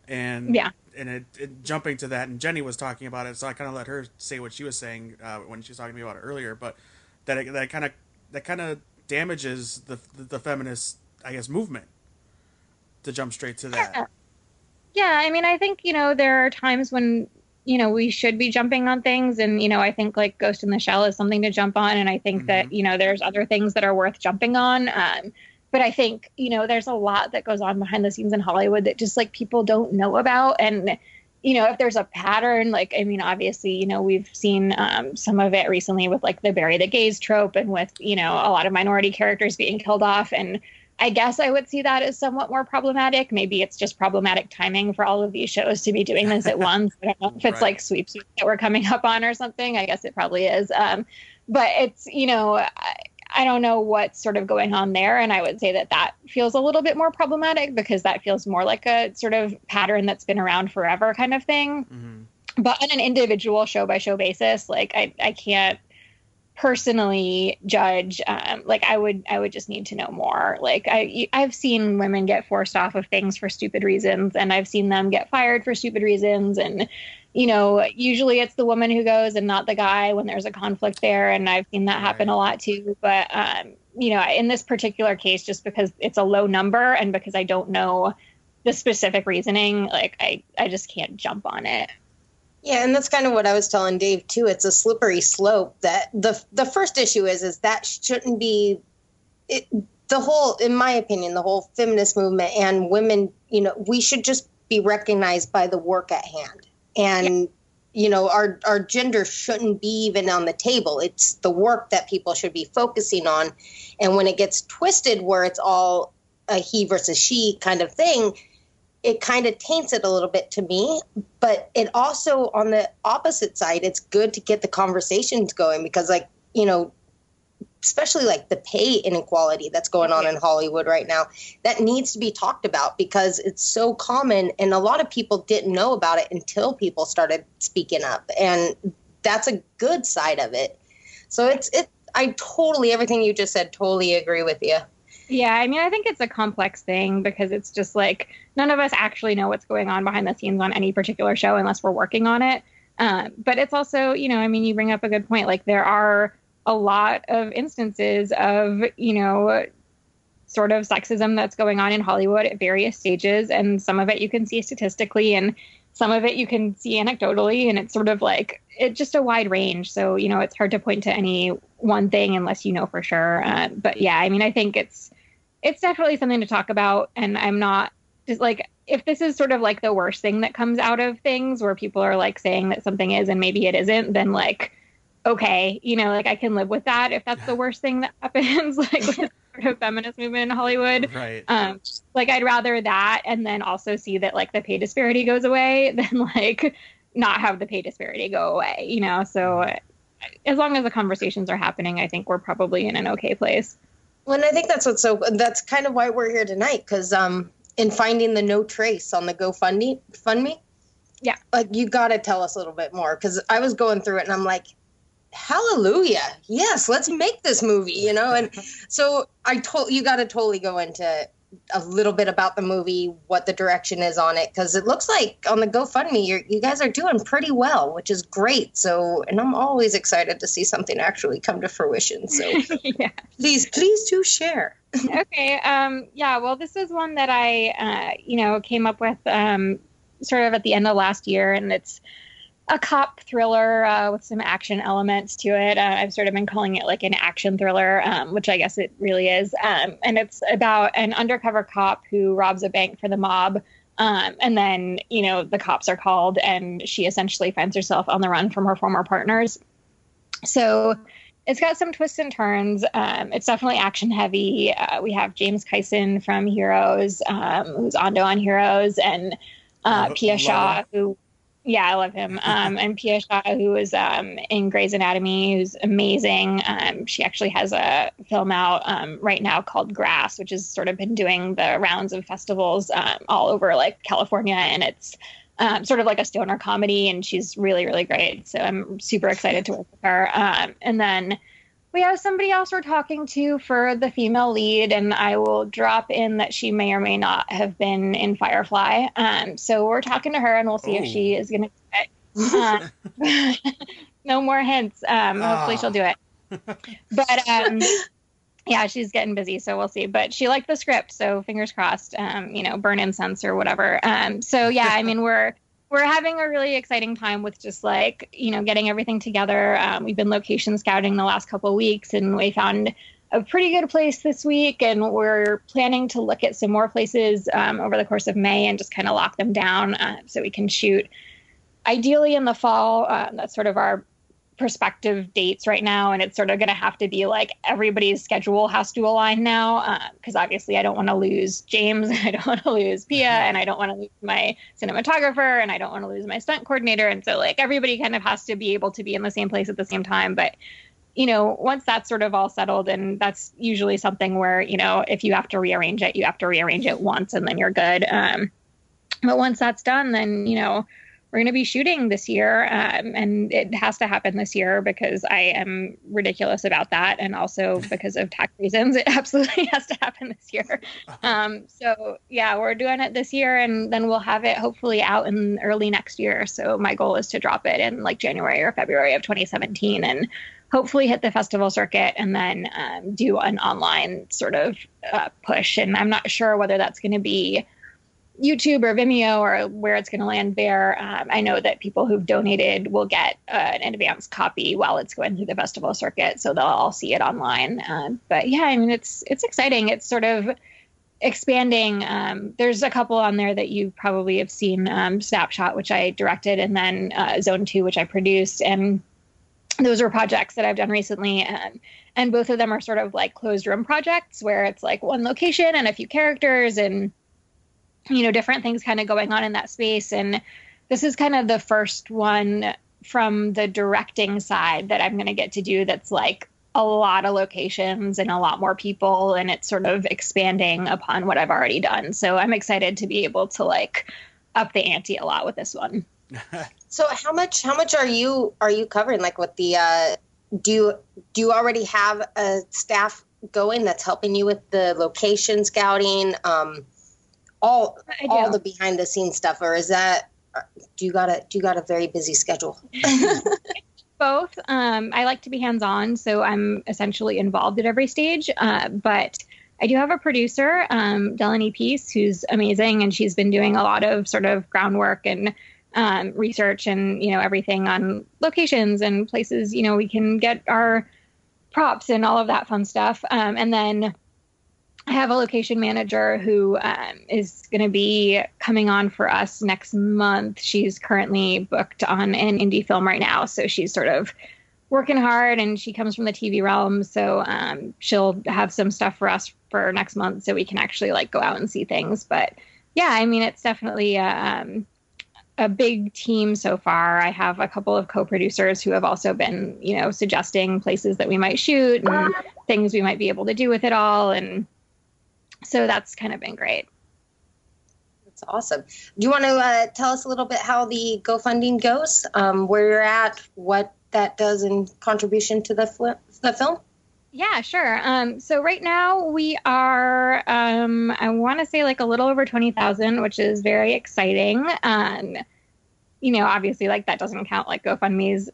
and yeah and it, it, jumping to that and jenny was talking about it so i kind of let her say what she was saying uh, when she was talking to me about it earlier but that it, that kind of that kind of damages the, the, the feminist i guess movement to jump straight to that yeah. yeah i mean i think you know there are times when you know we should be jumping on things and you know i think like ghost in the shell is something to jump on and i think mm-hmm. that you know there's other things that are worth jumping on um, but I think, you know, there's a lot that goes on behind the scenes in Hollywood that just like people don't know about. And, you know, if there's a pattern, like, I mean, obviously, you know, we've seen um, some of it recently with like the bury the gays trope and with, you know, a lot of minority characters being killed off. And I guess I would see that as somewhat more problematic. Maybe it's just problematic timing for all of these shows to be doing this at once. I don't know if it's right. like sweeps that we're coming up on or something. I guess it probably is. Um, but it's, you know, I don't know what's sort of going on there. And I would say that that feels a little bit more problematic because that feels more like a sort of pattern that's been around forever kind of thing. Mm-hmm. But on an individual show by show basis, like I, I can't, personally judge um, like i would i would just need to know more like i i've seen women get forced off of things for stupid reasons and i've seen them get fired for stupid reasons and you know usually it's the woman who goes and not the guy when there's a conflict there and i've seen that happen Right. a lot too but um you know in this particular case just because it's a low number and because i don't know the specific reasoning like i i just can't jump on it Yeah, and that's kind of what I was telling Dave too. It's a slippery slope. That the the first issue is is that shouldn't be it, the whole, in my opinion, the whole feminist movement and women. You know, we should just be recognized by the work at hand, and you know, our our gender shouldn't be even on the table. It's the work that people should be focusing on, and when it gets twisted, where it's all a he versus she kind of thing, it kind of taints it a little bit to me. But it also on the opposite side it's good to get the conversations going because like you know especially like the pay inequality that's going on in hollywood right now that needs to be talked about because it's so common and a lot of people didn't know about it until people started speaking up and that's a good side of it so it's it i totally everything you just said totally agree with you Yeah, I mean, I think it's a complex thing because it's just like none of us actually know what's going on behind the scenes on any particular show unless we're working on it. Um, but it's also, you know, I mean, you bring up a good point. Like, there are a lot of instances of, you know, sort of sexism that's going on in Hollywood at various stages. And some of it you can see statistically, and some of it you can see anecdotally. And it's sort of like, it's just a wide range. So, you know, it's hard to point to any one thing unless you know for sure. Uh, but yeah, I mean, I think it's, it's definitely something to talk about and i'm not just like if this is sort of like the worst thing that comes out of things where people are like saying that something is and maybe it isn't then like okay you know like i can live with that if that's the worst thing that happens like with sort of feminist movement in hollywood Right. um like i'd rather that and then also see that like the pay disparity goes away than like not have the pay disparity go away you know so uh, as long as the conversations are happening i think we're probably in an okay place Well, and I think that's what's so. That's kind of why we're here tonight, because um, in finding the no trace on the GoFundMe, fund me, Yeah. like you got to tell us a little bit more, because I was going through it and I'm like, hallelujah, yes, let's make this movie, you know. And so I told you got to totally go into a little bit about the movie, what the direction is on it, because it looks like on the GoFundMe, you're, you guys are doing pretty well, which is great. So, and I'm always excited to see something actually come to fruition. So yeah please, please do share. okay. Um, yeah. Well, this is one that I, uh, you know, came up with um, sort of at the end of last year, and it's a cop thriller uh, with some action elements to it. Uh, I've sort of been calling it like an action thriller, um, which I guess it really is. Um, and it's about an undercover cop who robs a bank for the mob. Um, and then, you know, the cops are called, and she essentially finds herself on the run from her former partners. So it's got some twists and turns. Um, it's definitely action heavy. Uh, we have James Kyson from Heroes, um, who's Ando on Heroes, and uh, Pia Shaw, who, yeah, I love him. Um, and Pia Shaw, who is um, in Grey's Anatomy, who's amazing. Um, she actually has a film out um, right now called Grass, which has sort of been doing the rounds of festivals um, all over like California, and it's um, sort of like a stoner comedy, and she's really, really great. So I'm super excited to work with her. Um, and then we have somebody else we're talking to for the female lead, and I will drop in that she may or may not have been in Firefly. Um, so we're talking to her, and we'll see Oh. if she is going to. do Uh, no more hints. Um, hopefully, Ah. she'll do it. But um, yeah, she's getting busy, so we'll see. But she liked the script, so fingers crossed. Um, you know, burn incense or whatever. Um, so yeah, I mean, we're we're having a really exciting time with just like you know getting everything together. Um, we've been location scouting the last couple weeks, and we found a pretty good place this week, and we're planning to look at some more places um, over the course of May and just kind of lock them down uh, so we can shoot. Ideally in the fall, uh, that's sort of our prospective dates right now and it's sort of going to have to be like everybody's schedule has to align now because obviously i don't want to lose james i don't want to lose pia and i don't want to lose my cinematographer and i don't want to lose my stunt coordinator and so like everybody kind of has to be able to be in the same place at the same time but you know once that's sort of all settled and that's usually something where you know if you have to rearrange it you have to rearrange it once and then you're good um, but once that's done then you know we're going to be shooting this year, um, and it has to happen this year because I am ridiculous about that, and also because of tax reasons, it absolutely has to happen this year. Um, so yeah, we're doing it this year, and then we'll have it hopefully out in early next year. So my goal is to drop it in like January or February of 2017, and hopefully hit the festival circuit and then um, do an online sort of uh, push. And I'm not sure whether that's going to be YouTube or Vimeo or where it's going to land there. Um, I know that people who've donated will get uh, an advanced copy while it's going through the festival circuit, so they'll all see it online. Um, but yeah, I mean, it's it's exciting. It's sort of expanding. Um, there's a couple on there that you probably have seen. Um, Snapshot, which I directed, and then uh, Zone Two, which I produced, and those are projects that I've done recently. And, and both of them are sort of like closed room projects where it's like one location and a few characters and you know different things kind of going on in that space. And this is kind of the first one from the directing side that i'm going to get to do that's like a lot of locations and a lot more people and it's sort of expanding upon what i've already done. So i'm excited to be able to like up the ante a lot with this one. So how much how much are you are you covering? Like with the uh do you do you already have a staff going that's helping you with the location scouting um all all the behind the scenes stuff, or is that do you got a do you got a very busy schedule? Both. Um, I like to be hands on, so I'm essentially involved at every stage. Uh, but I do have a producer, um, Delaney Peace, who's amazing, and she's been doing a lot of sort of groundwork and um, research and you know everything on locations and places you know we can get our props and all of that fun stuff. Um, and then I have a location manager who um, is going to be coming on for us next month. She's currently booked on an indie film right now, so she's sort of working hard, and she comes from the TV realm, so um, she'll have some stuff for us for next month, so we can actually like go out and see things. But yeah, I mean, it's definitely a, um, a big team so far. I have a couple of co-producers who have also been, you know, suggesting places that we might shoot and things we might be able to do with it all, and so that's kind of been great. That's awesome. Do you want to uh, tell us a little bit how the GoFunding goes, um, where you're at, what that does in contribution to the, fl- the film? Yeah, sure. Um, so right now we are, um, I want to say like a little over 20,000, which is very exciting. Um, you know, obviously like that doesn't count like GoFundMe's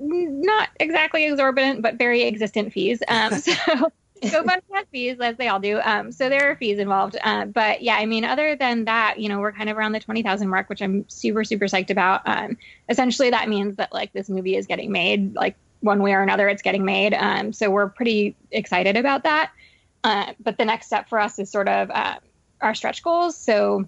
not exactly exorbitant, but very existent fees. Um, so GoFundMe has fees, as they all do. Um, so there are fees involved. Uh, but yeah, I mean, other than that, you know, we're kind of around the 20,000 mark, which I'm super, super psyched about. Um, essentially, that means that like this movie is getting made, like one way or another, it's getting made. Um, so we're pretty excited about that. Uh, but the next step for us is sort of uh, our stretch goals. So,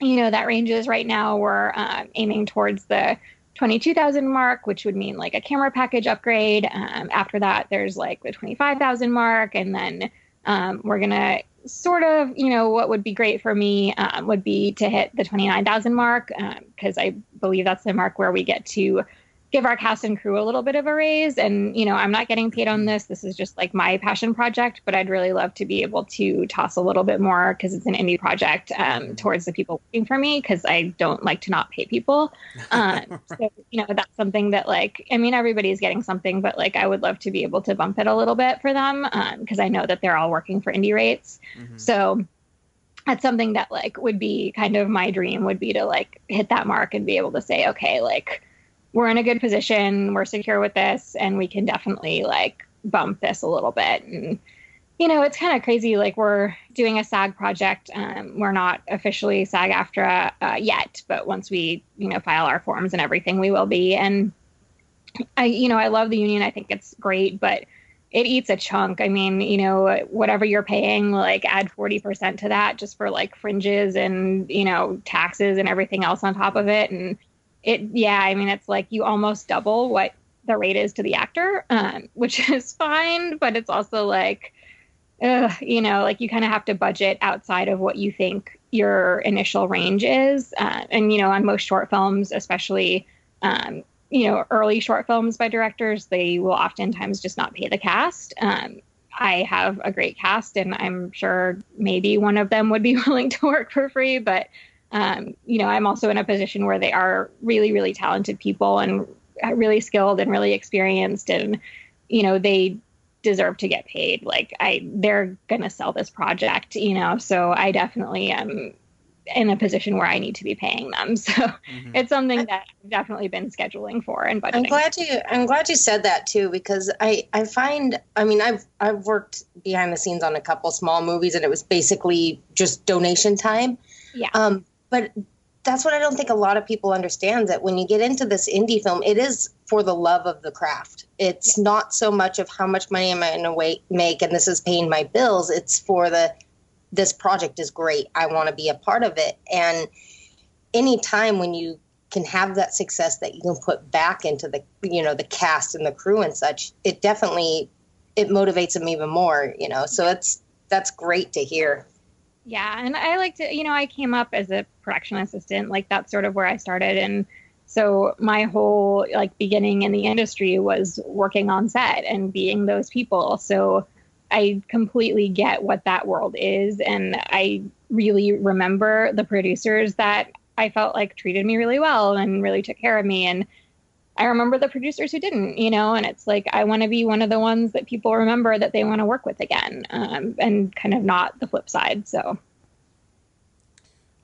you know, that ranges right now, we're uh, aiming towards the 22,000 mark, which would mean like a camera package upgrade. Um, after that, there's like the 25,000 mark. And then um, we're to sort of, you know, what would be great for me um, would be to hit the 29,000 mark because um, I believe that's the mark where we get to give our cast and crew a little bit of a raise. And, you know, I'm not getting paid on this. This is just like my passion project, but I'd really love to be able to toss a little bit more because it's an indie project um, towards the people working for me because I don't like to not pay people. Um, so, you know, that's something that, like, I mean, everybody's getting something, but like, I would love to be able to bump it a little bit for them because um, I know that they're all working for indie rates. Mm-hmm. So, that's something that like would be kind of my dream would be to like hit that mark and be able to say okay like we're in a good position, we're secure with this, and we can definitely like bump this a little bit. And you know, it's kind of crazy. Like we're doing a SAG project. Um, we're not officially SAG-AFTRA uh, yet, but once we you know file our forms and everything, we will be. And I, you know, I love the union. I think it's great, but it eats a chunk. I mean, you know, whatever you're paying, like add 40% to that just for like fringes and, you know, taxes and everything else on top of it. And it yeah i mean it's like you almost double what the rate is to the actor um, which is fine but it's also like ugh, you know like you kind of have to budget outside of what you think your initial range is. Uh, and you know on most short films especially um, you know early short films by directors they will oftentimes just not pay the cast. Um, i have a great cast and i'm sure maybe one of them would be willing to work for free but um, you know, I'm also in a position where they are really, really talented people and really skilled and really experienced, and you know, they deserve to get paid. Like I, they're gonna sell this project, you know. So I definitely am in a position where I need to be paying them. So mm-hmm. it's something that I've definitely been scheduling for and budgeting. I'm glad you I'm glad you said that too because I I find I mean I've I've worked behind the scenes on a couple small movies and it was basically just donation time. Yeah. Um but that's what I don't think a lot of people understand that when you get into this indie film, it is for the love of the craft. It's not so much of how much money am I going to make and this is paying my bills. It's for the this project is great. I want to be a part of it. And any time when you can have that success that you can put back into the you know the cast and the crew and such, it definitely it motivates them even more. You know, so it's that's great to hear. Yeah, and I like to you know I came up as a production assistant, like that's sort of where I started and. So my whole like beginning in the industry was working on set and being those people. So I completely get what that world is. And I really remember the producers that I felt like treated me really well and really took care of me. And I remember the producers who didn't, you know, and it's like I want to be one of the ones that people remember that they want to work with again, um, and kind of not the flip side. So.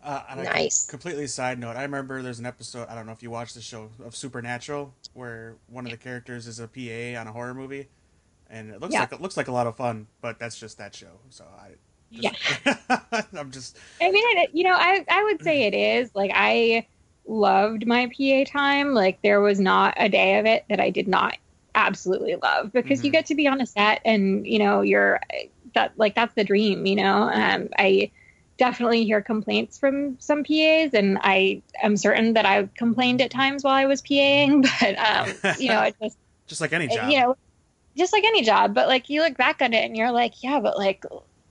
Uh, nice. completely side note, I remember there's an episode. I don't know if you watched the show of Supernatural, where one of the characters is a PA on a horror movie, and it looks yeah. like it looks like a lot of fun. But that's just that show. So I. Just, yeah. I'm just. I mean, it, you know, I I would say it is like I loved my PA time. Like there was not a day of it that I did not absolutely love because mm-hmm. you get to be on a set and you know you're that like that's the dream. You know, um, I definitely hear complaints from some PAs, and I am certain that I complained at times while I was PAing. But um, you know, it just just like any job. You know, just like any job. But like you look back on it and you're like, yeah, but like,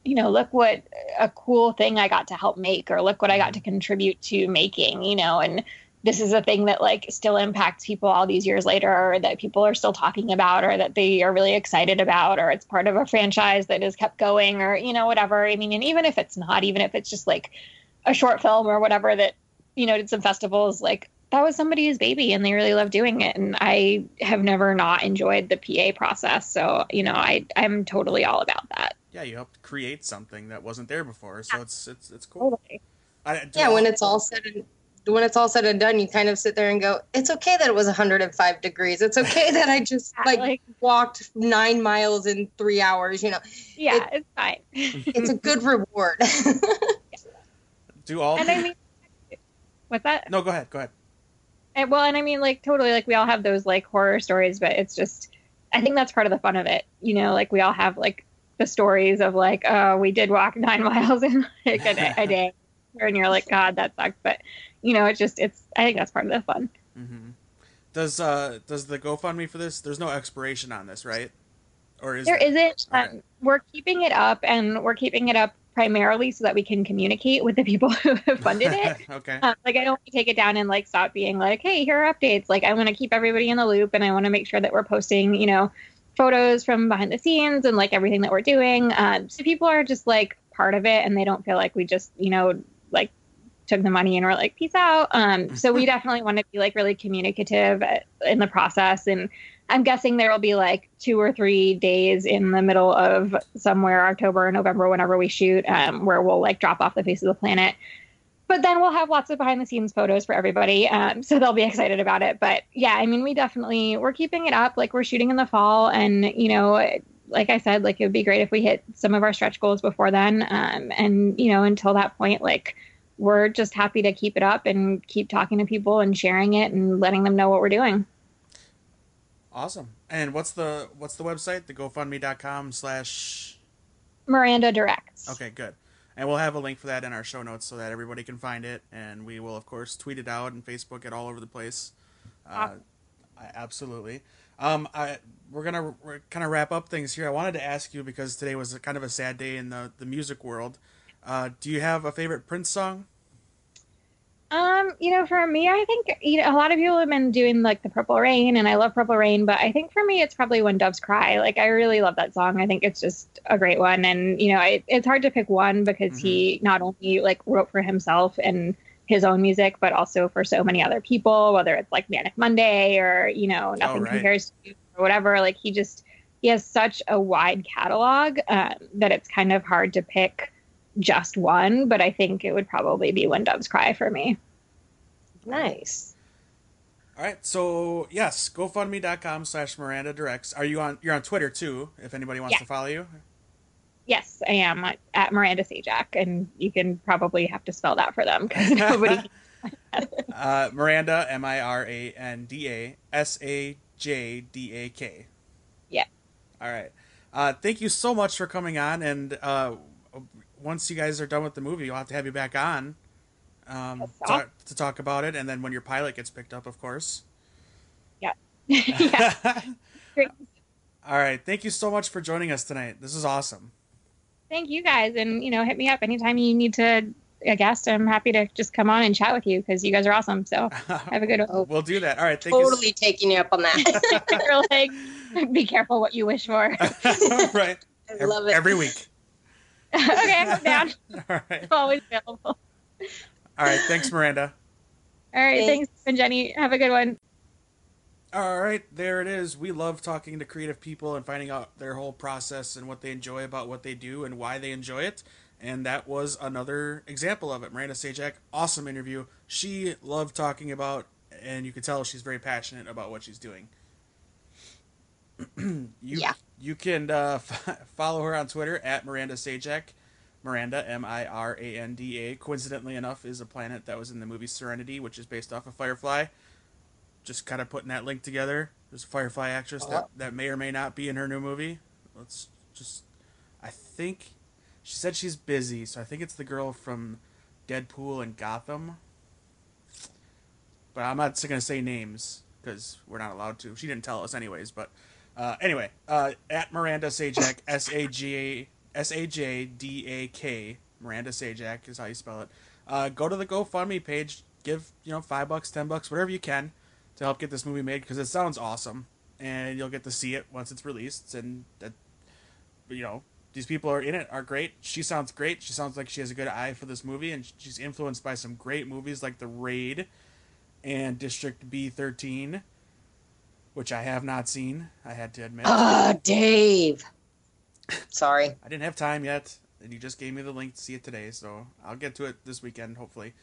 you know, look what a cool thing I got to help make, or look what I got to contribute to making, you know, and this is a thing that like still impacts people all these years later or that people are still talking about or that they are really excited about or it's part of a franchise that has kept going or you know whatever. I mean and even if it's not even if it's just like a short film or whatever that you know did some festivals like that was somebody's baby and they really love doing it. And i have never not enjoyed the pa process. So you know i i'm totally all about that yeah you helped create something that wasn't there before so it's it's it's cool. Totally. I, yeah when it's all said and when it's all said and done you kind of sit there and go it's okay that it was 105 degrees. It's okay that i just like, like, walked nine miles in three hours you know. Yeah it, it's fine. It's a good reward. Do all and i mean what's that? No go ahead go ahead. And, well, and I mean, like, totally, like, we all have those, like, horror stories, but it's just, I think that's part of the fun of it. You know, like, we all have, like, the stories of, like, oh, we did walk nine miles in, like, a day, a day. And you're like, God, that sucks. But, you know, it's just, it's, I think that's part of the fun. Mm-hmm. Does, uh, does the GoFundMe for this, there's no expiration on this, right? Or is there? There isn't. Um, we're keeping it up and we're keeping it up primarily so that we can communicate with the people who have funded it. okay. Um, like I don't want to take it down and like stop being like, hey, here are updates. Like I want to keep everybody in the loop and I want to make sure that we're posting, you know, photos from behind the scenes and like everything that we're doing. Um, so people are just like part of it and they don't feel like we just, you know, like took the money and we're like, peace out. Um, so we definitely want to be like really communicative uh, in the process and I'm guessing there will be like two or three days in the middle of somewhere October or November, whenever we shoot, um, where we'll like drop off the face of the planet. But then we'll have lots of behind the scenes photos for everybody, um, so they'll be excited about it. But yeah, I mean, we definitely we're keeping it up. Like we're shooting in the fall, and you know, like I said, like it would be great if we hit some of our stretch goals before then. Um, and you know, until that point, like we're just happy to keep it up and keep talking to people and sharing it and letting them know what we're doing. Awesome. And what's the what's the website? The GoFundMe.com slash Miranda Directs. Okay, good. And we'll have a link for that in our show notes so that everybody can find it. And we will, of course, tweet it out and Facebook it all over the place. Uh, absolutely. Um, I we're gonna we're kind of wrap up things here. I wanted to ask you because today was kind of a sad day in the the music world. Uh, do you have a favorite Prince song? Um, you know, for me, I think you know a lot of people have been doing like the Purple Rain, and I love Purple Rain, but I think for me, it's probably When Doves Cry. Like, I really love that song. I think it's just a great one, and you know, it, it's hard to pick one because mm-hmm. he not only like wrote for himself and his own music, but also for so many other people, whether it's like Manic Monday or, you know, Nothing right. Compares to You or whatever. Like he just, he has such a wide catalog um, that it's kind of hard to pick just one, but I think it would probably be When Doves Cry for me. Nice. All right, so yes, GoFundMe.com slash Miranda Directs. Are you on? You're on Twitter too. If anybody wants Yeah. to follow you. Yes, I am at- at Miranda Sajdak, and you can probably have to spell that for them because nobody. uh, Miranda M I R A N D A S A J D A K. Yeah. All right. Uh, thank you so much for coming on, and uh, once you guys are done with the movie, we'll have to have you back on um, Yes, to, talk, to talk about it, and then when your pilot gets picked up, of course. yeah. All right. Thank you so much for joining us tonight. This is awesome. Thank you guys, and you know, hit me up anytime you need to a guest. I'm happy to just come on and chat with you because you guys are awesome. So have a good one. we'll do that. All right. Thank you. Totally taking you up on that. You're like, be careful what you wish for. right. I love it. Every week. okay, I'm down. All right. I'm always available. All right. Thanks, Miranda. All right, Thanks. thanks, and Jenny. Have a good one. All right, there it is. We love talking to creative people and finding out their whole process and what they enjoy about what they do and why they enjoy it. And that was another example of it. Miranda Sajdak, awesome interview. She loved talking about, and you could tell she's very passionate about what she's doing. you, Yeah. You can uh, follow her on Twitter at Miranda Sajdak. Miranda, M I R A N D A, coincidentally enough, is a planet that was in the movie Serenity, which is based off of Firefly just kind of putting that link together. There's a Firefly actress Uh-huh. that, that may or may not be in her new movie. Let's just. I think. She said she's busy, so I think it's the girl from Deadpool and Gotham. But I'm not going to say names because we're not allowed to. She didn't tell us, anyways. But uh, anyway, uh, at Miranda Sajdak, S A G S A J D A K, Miranda Sajdak is how you spell it. Uh, go to the GoFundMe page. Give you know five bucks, ten bucks, whatever you can to help get this movie made because it sounds awesome, and you'll get to see it once it's released. And that, you know, these people are in it are great. She sounds great. She sounds like she has a good eye for this movie, and she's influenced by some great movies like The Raid and District B thirteen, which I have not seen. I had to admit. Ah, Dave. Sorry. I didn't have time yet, and you just gave me the link to see it today, so I'll get to it this weekend, hopefully.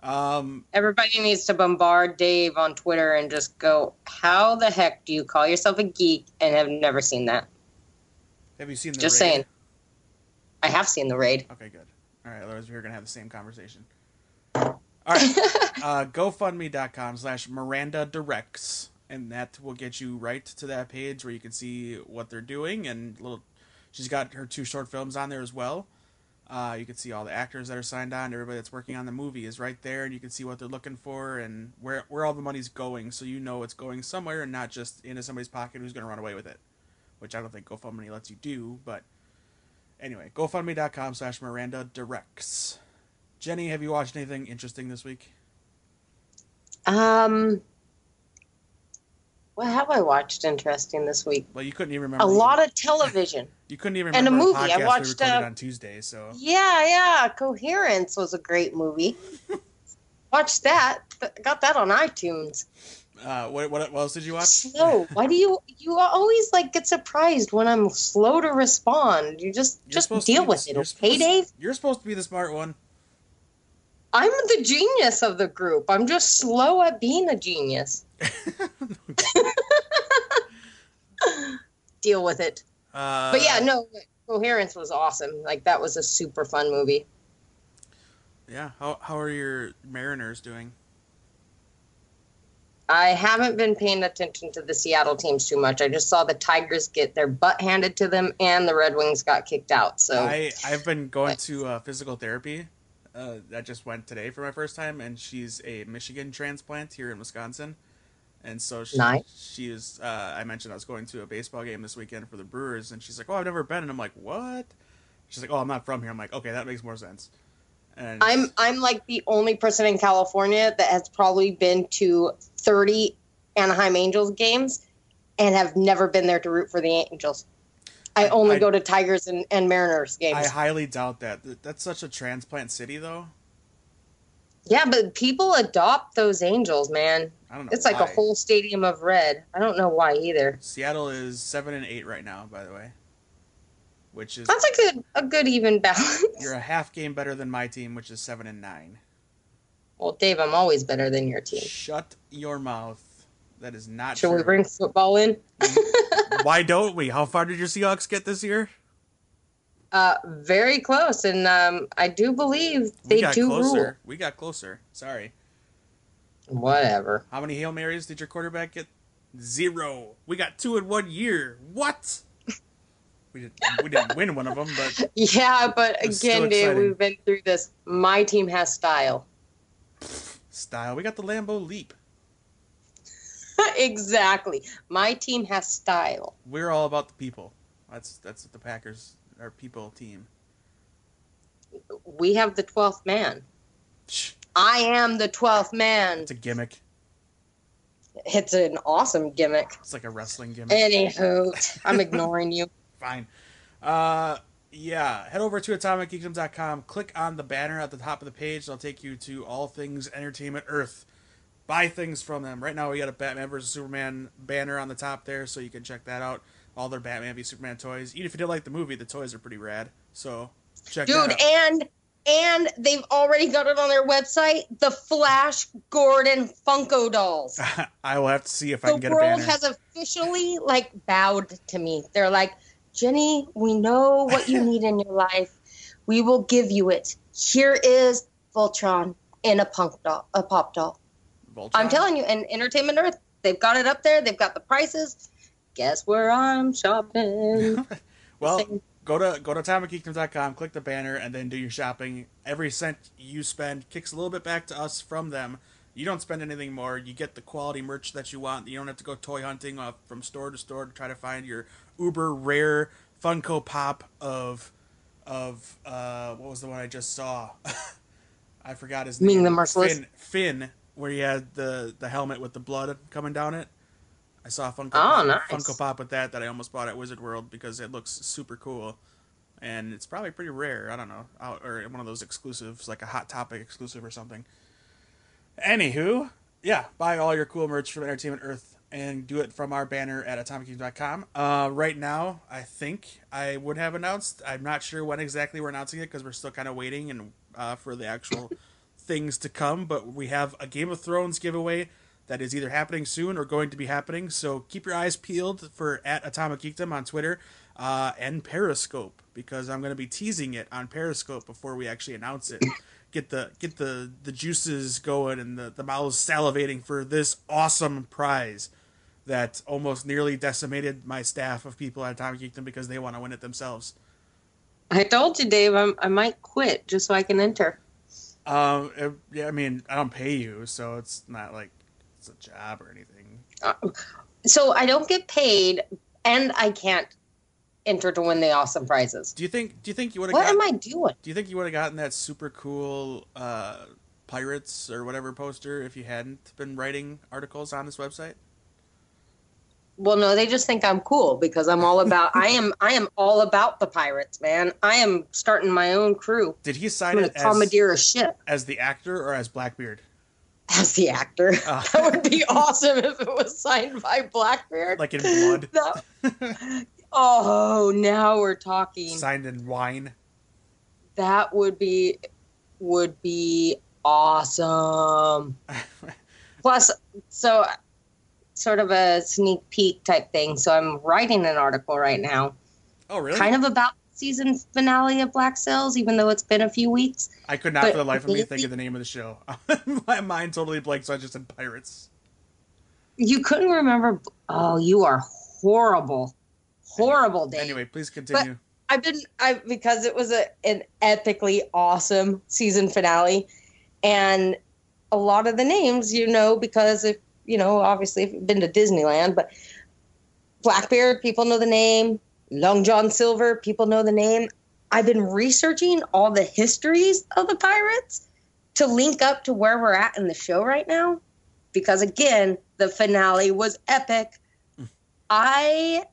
Um, Everybody needs to bombard Dave on Twitter and just go, How the heck do you call yourself a geek and have never seen that? have you seen the raid? Just Raid? saying. I have seen the raid. Okay, good. All right, otherwise we're gonna have the same conversation. All right, uh, GoFundMe.com slash Miranda Directs, and that will get you right to that page where you can see what they're doing and little. She's got her two short films on there as well. Uh, you can see all the actors that are signed on. Everybody that's working on the movie is right there, and you can see what they're looking for and where where all the money's going, so you know it's going somewhere and not just into somebody's pocket who's gonna run away with it. Which I don't think GoFundMe lets you do, but anyway, GoFundMe.com slash Miranda Directs. Jenny, have you watched anything interesting this week? Um, what have I watched interesting this week? Well, you couldn't even remember. A lot of television. You couldn't even remember. and a movie. I we watched, recorded uh, on Tuesday. So Yeah, yeah. Coherence was a great movie. Watched that. Got that on iTunes. uh, what, what what else did you watch? Slow. Why do you you always like get surprised when I'm slow to respond? You just You're just deal with the- it, okay, supposed- Dave? You're supposed to be the smart one. I'm the genius of the group. I'm just slow at being a genius. Deal with it. Uh, But yeah, no, Coherence was awesome. Like that was a super fun movie. Yeah. How how are your Mariners doing? I haven't been paying attention to the Seattle teams too much. I just saw the Tigers get their butt handed to them, and the Red Wings got kicked out. So I I've been going to uh, physical therapy. Uh, that just went today for my first time, and she's a Michigan transplant here in Wisconsin, and so she, Nice. she is. Uh, I mentioned I was going to a baseball game this weekend for the Brewers, and she's like, "Oh, I've never been," and I'm like, "What?" She's like, "Oh, I'm not from here." I'm like, "Okay, that makes more sense." And I'm I'm like the only person in California that has probably been to 30 Anaheim Angels games and have never been there to root for the Angels. I I- only I- go to Tigers and, and Mariners games. I highly doubt that. That's such a transplant city, though. Yeah, but people adopt those angels, man. I don't know. It's like a whole stadium of red. I don't know why either. Seattle is seven and eight right now, by the way, which is That's a good a good even balance. you're a half game better than my team, which is seven and nine. Well, Dave, I'm always better than your team. Shut your mouth. That is not Should true. we bring football in? Mm. Why don't we? How far did your Seahawks get this year? Uh, very close, and um, I do believe they do closer. We got closer. Sorry. Whatever. How many Hail Marys did your quarterback get? Zero. We got two in one year. What? We didn't, we didn't win one of them, but Yeah, but again, exciting. we've been through this. My team has style. style. We got the Lambeau Leap. exactly. My team has style. We're all about the people. That's that's the Packers, our people team. We have the 12th man. Shh, I am the 12th man. It's a gimmick. It's an awesome gimmick. It's like a wrestling gimmick. Anywho, I'm ignoring you. Fine. Uh, yeah. Head over to atomicgeekdom.com. Click on the banner at the top of the page. It'll take you to all things Entertainment Earth. Buy things from them. Right now, we got a Batman vs Superman banner on the top there, so you can check that out. All their Batman v Superman toys. Even if you didn't like the movie, the toys are pretty rad. So check Dude, and and they've already got it on their website, the Flash Gordon Funko dolls. I will have to see if I the can get a world has officially like bowed to me. They're like, Jenny, we know what you need in your life. We will give you it. Here is Voltron in a punk doll, a pop doll. Voltron. I'm telling you, and Entertainment Earth, they've got it up there. They've got the prices. Guess where I'm shopping? well, go to go to atomicgeekdom.com, click the banner, and then do your shopping. Every cent you spend kicks a little bit back to us from them. You don't spend anything more. You get the quality merch that you want. You don't have to go toy hunting off from store to store to try to find your uber rare Funko Pop of of uh, what was the one I just saw? I forgot his name. the Merciless? Finn, Finn, where he had the the helmet with the blood coming down it. I saw a Funko Oh, Pop, nice. Funko Pop with that that I almost bought at Wizard World because it looks super cool, and it's probably pretty rare. I don't know, out, or one of those exclusives, like a Hot Topic exclusive or something. Anywho, yeah, buy all your cool merch from Entertainment Earth and do it from our banner at atomic.com. Uh, right now, I think I would have announced. I'm not sure when exactly we're announcing it because we're still kind of waiting and uh, for the actual things to come. But we have a Game of Thrones giveaway that is either happening soon or going to be happening. So keep your eyes peeled for at Atomic Geekdom on Twitter uh, and Periscope because I'm going to be teasing it on Periscope before we actually announce it. Get the get the, the juices going and the, the mouths salivating for this awesome prize that almost nearly decimated my staff of people at Atomic Geekdom because they want to win it themselves. I told you, Dave, I'm, I might quit just so I can enter. Um, uh, yeah, I mean, I don't pay you, so it's not like it's a job or anything. So I don't get paid, and I can't enter to win the awesome prizes. Do you think? Do you think you would have? What am I doing? Do you think you would have gotten that super cool uh, pirates or whatever poster if you hadn't been writing articles on this website? Well, no, they just think I'm cool because I'm all about. I am. I am all about the pirates, man. I am starting my own crew. Did he I'm sign going it as, commandeer a ship as the actor or as Blackbeard? As the actor. Oh. That would be awesome if it was signed by Blackbeard. Like in blood, That- oh, now we're talking. signed in wine. That would be would be awesome. Plus, so sort of a sneak peek type thing. So I'm writing an article right now, oh, really? kind of about season finale of Black Sails, even though it's been a few weeks. I could not but for the life of me think of the name of the show. my mind totally blanked, so I just said pirates. You couldn't remember. Oh, you are horrible, horrible, Dave. Anyway, please continue. I've been I because it was a an epically awesome season finale, and a lot of the names you know because if you know obviously if you've been to Disneyland, but Blackbeard people know the name, Long John Silver people know the name. I've been researching all the histories of the pirates to link up to where we're at in the show right now, because again the finale was epic. I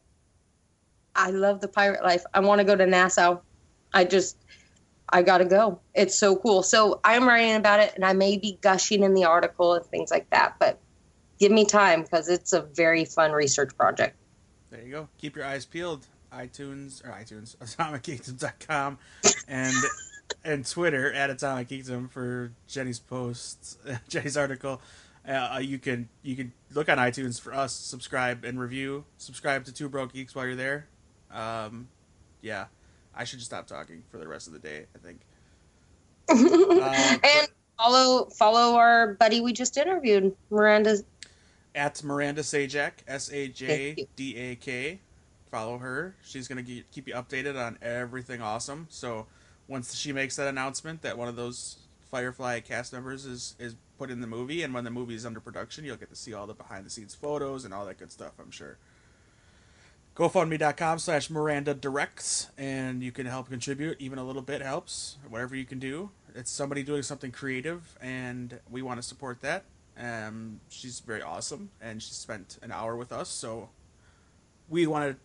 I love the pirate life. I want to go to Nassau. I just I gotta go. It's so cool. So I'm writing about it, and I may be gushing in the article and things like that. But give me time because it's a very fun research project. There you go. Keep your eyes peeled. iTunes or iTunes, AtomicGeekdom.com, and and Twitter at Atomic Geekdom for Jenny's posts, Jenny's article. Uh, you can you can look on iTunes for us, subscribe and review. Subscribe to Two Broke Geeks while you're there. Um, yeah, I should just stop talking for the rest of the day. I think. Uh, and follow follow our buddy we just interviewed, Miranda. At Miranda Sajdak, S A J D A K. Follow her. She's gonna keep you updated on everything awesome. So once she makes that announcement that one of those Firefly cast members is is put in the movie, and when the movie is under production, you'll get to see all the behind the scenes photos and all that good stuff. I'm sure. GoFundMe.com slash Miranda Directs, and you can help contribute. Even a little bit helps. Whatever you can do. It's somebody doing something creative, and we want to support that. Um, she's very awesome, and she spent an hour with us, so we want to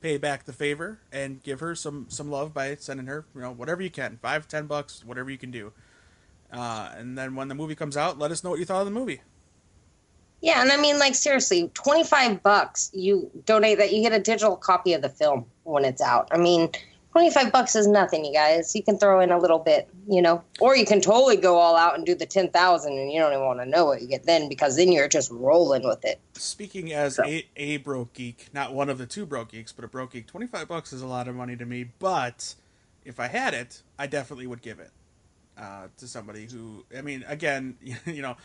pay back the favor and give her some some love by sending her, you know, whatever you can, five, ten bucks, whatever you can do. Uh, and then when the movie comes out, let us know what you thought of the movie. Yeah, and I mean, like seriously, twenty five bucks. You donate that, you get a digital copy of the film when it's out. I mean, twenty five bucks is nothing, you guys. You can throw in a little bit, you know, or you can totally go all out and do the ten thousand, and you don't even want to know what you get then because then you're just rolling with it. Speaking as So. a, a broke geek, not one of the two broke geeks, but a broke geek, twenty five bucks is a lot of money to me. But if I had it, I definitely would give it uh, to somebody who, I mean, again, you know,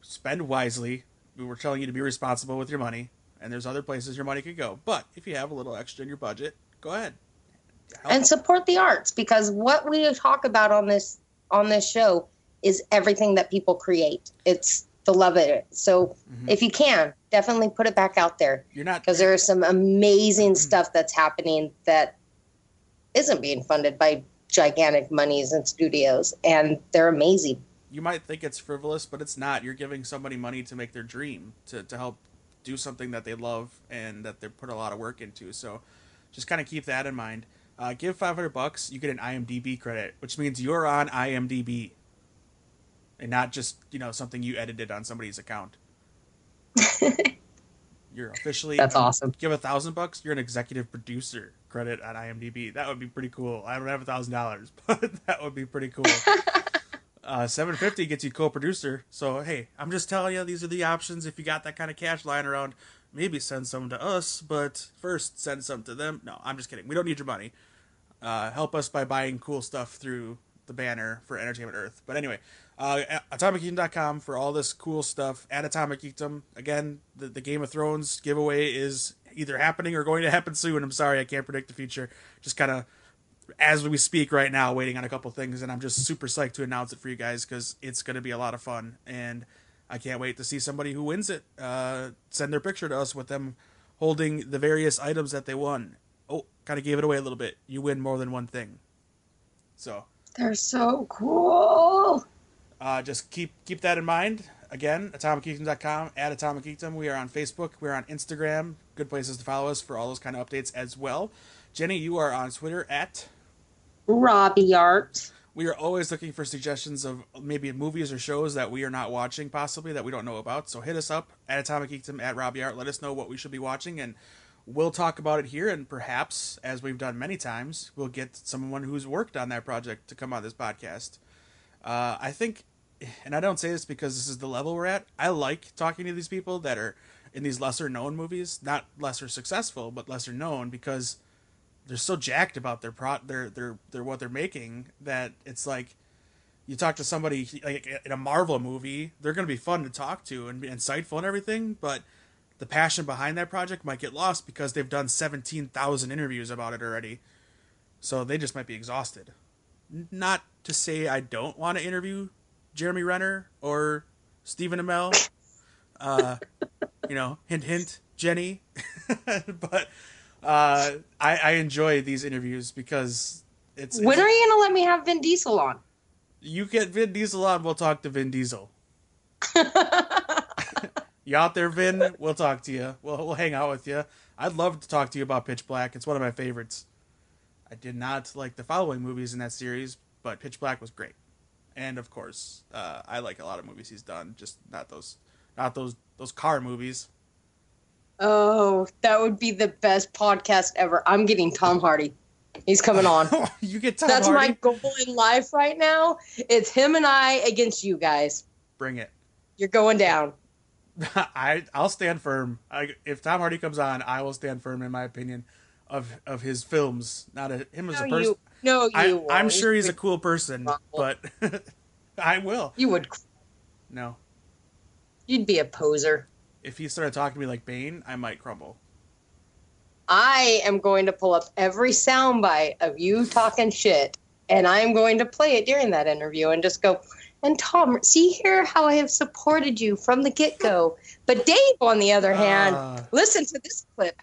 spend wisely. We were telling you to be responsible with your money, and there's other places your money could go. But if you have a little extra in your budget, go ahead. And support the arts because what we talk about on this on this show is everything that people create. It's the love of it. So Mhm. if you can, definitely put it back out there You're not because there is some amazing stuff that's happening that isn't being funded by gigantic monies and studios, and they're amazing. you might think it's frivolous, but it's not. You're giving somebody money to make their dream, to, to help do something that they love and that they put a lot of work into. So just kind of keep that in mind. Uh, give 500 bucks, you get an IMDb credit, which means you're on IMDb and not just, you know, something you edited on somebody's account. you're officially That's awesome. give a thousand bucks, you're an executive producer credit on IMDb. That would be pretty cool. I don't have a thousand dollars, but that would be pretty cool. uh, seven fifty gets you co-producer. So hey, I'm just telling you, these are the options. If you got that kind of cash lying around, maybe send some to us. But first, send some to them. No, I'm just kidding. We don't need your money. Uh, help us by buying cool stuff through the banner for Entertainment Earth. But anyway, uh, AtomicGeekdom.com for all this cool stuff. At Atomic Geekdom, again, the, the Game of Thrones giveaway is either happening or going to happen soon. I'm sorry, I can't predict the future. Just kind of as we speak right now, waiting on a couple things, and I'm just super psyched to announce it for you guys because it's going to be a lot of fun, and I can't wait to see somebody who wins it uh, send their picture to us with them holding the various items that they won. Oh, kind of gave it away a little bit. You win more than one thing, so They're so cool. uh, just keep keep that in mind. Again, atomicgeekdom.com, at Atomic Geekdom. We are on Facebook. We're on Instagram. Good places to follow us for all those kind of updates as well. Jenny, you are on Twitter at Robbie Art. We are always looking for suggestions of maybe movies or shows that we are not watching, possibly that we don't know about. So hit us up at Atomic Geekdom at Robbie Art. Let us know what we should be watching, and we'll talk about it here. And perhaps, as we've done many times, we'll get someone who's worked on that project to come on this podcast. Uh, I think, and I don't say this because this is the level we're at. I like talking to these people that are in these lesser known movies, not lesser successful, but lesser known because they're so jacked about their pro their their their what they're making that it's like you talk to somebody like in a Marvel movie, they're gonna be fun to talk to and be insightful and everything, but the passion behind that project might get lost because they've done seventeen thousand interviews about it already, so they just might be exhausted. Not to say I don't want to interview Jeremy Renner or Stephen Amell, uh, you know, hint hint, Jenny, but uh, I, I enjoy these interviews because it's, When it's are you going to let me have Vin Diesel on? you get Vin Diesel on, we'll talk to Vin Diesel. You out there, Vin? We'll talk to you. We'll we'll hang out with you. I'd love to talk to you about Pitch Black. It's one of my favorites. I did not like the following movies in that series, but Pitch Black was great. And of course, uh, I like a lot of movies he's done, just not those, not those those car movies. Oh, that would be the best podcast ever. I'm getting Tom Hardy. He's coming on. you get Tom That's Hardy. my goal in life right now. It's him and I against you guys. Bring it. You're going down. I I'll stand firm. I, if Tom Hardy comes on, I will stand firm in my opinion of of his films. Not a, him as a person. you, no, you. I, won't. I'm sure he's a cool person, but I will. You would. No, You'd be a poser. If he started talking to me like Bane, I might crumble. I am going to pull up every soundbite of you talking shit, and I am going to play it during that interview and just go. And Tom, see here how I have supported you from the get go. But Dave, on the other hand, Ah, listen to this clip.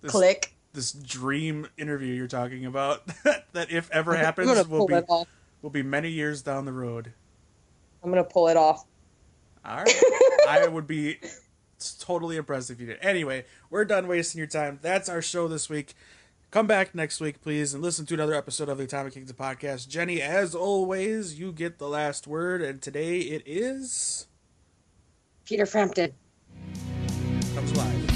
this, Click. this dream interview you're talking about that if ever happens will be will be many years down the road. I'm gonna pull it off. All right. I would be it's totally impressed if you did. Anyway, we're done wasting your time. That's our show this week. Come back next week, please, and listen to another episode of the Atomic Geekdom podcast. Jenny, as always, you get the last word, and today it is Peter Frampton. Comes live.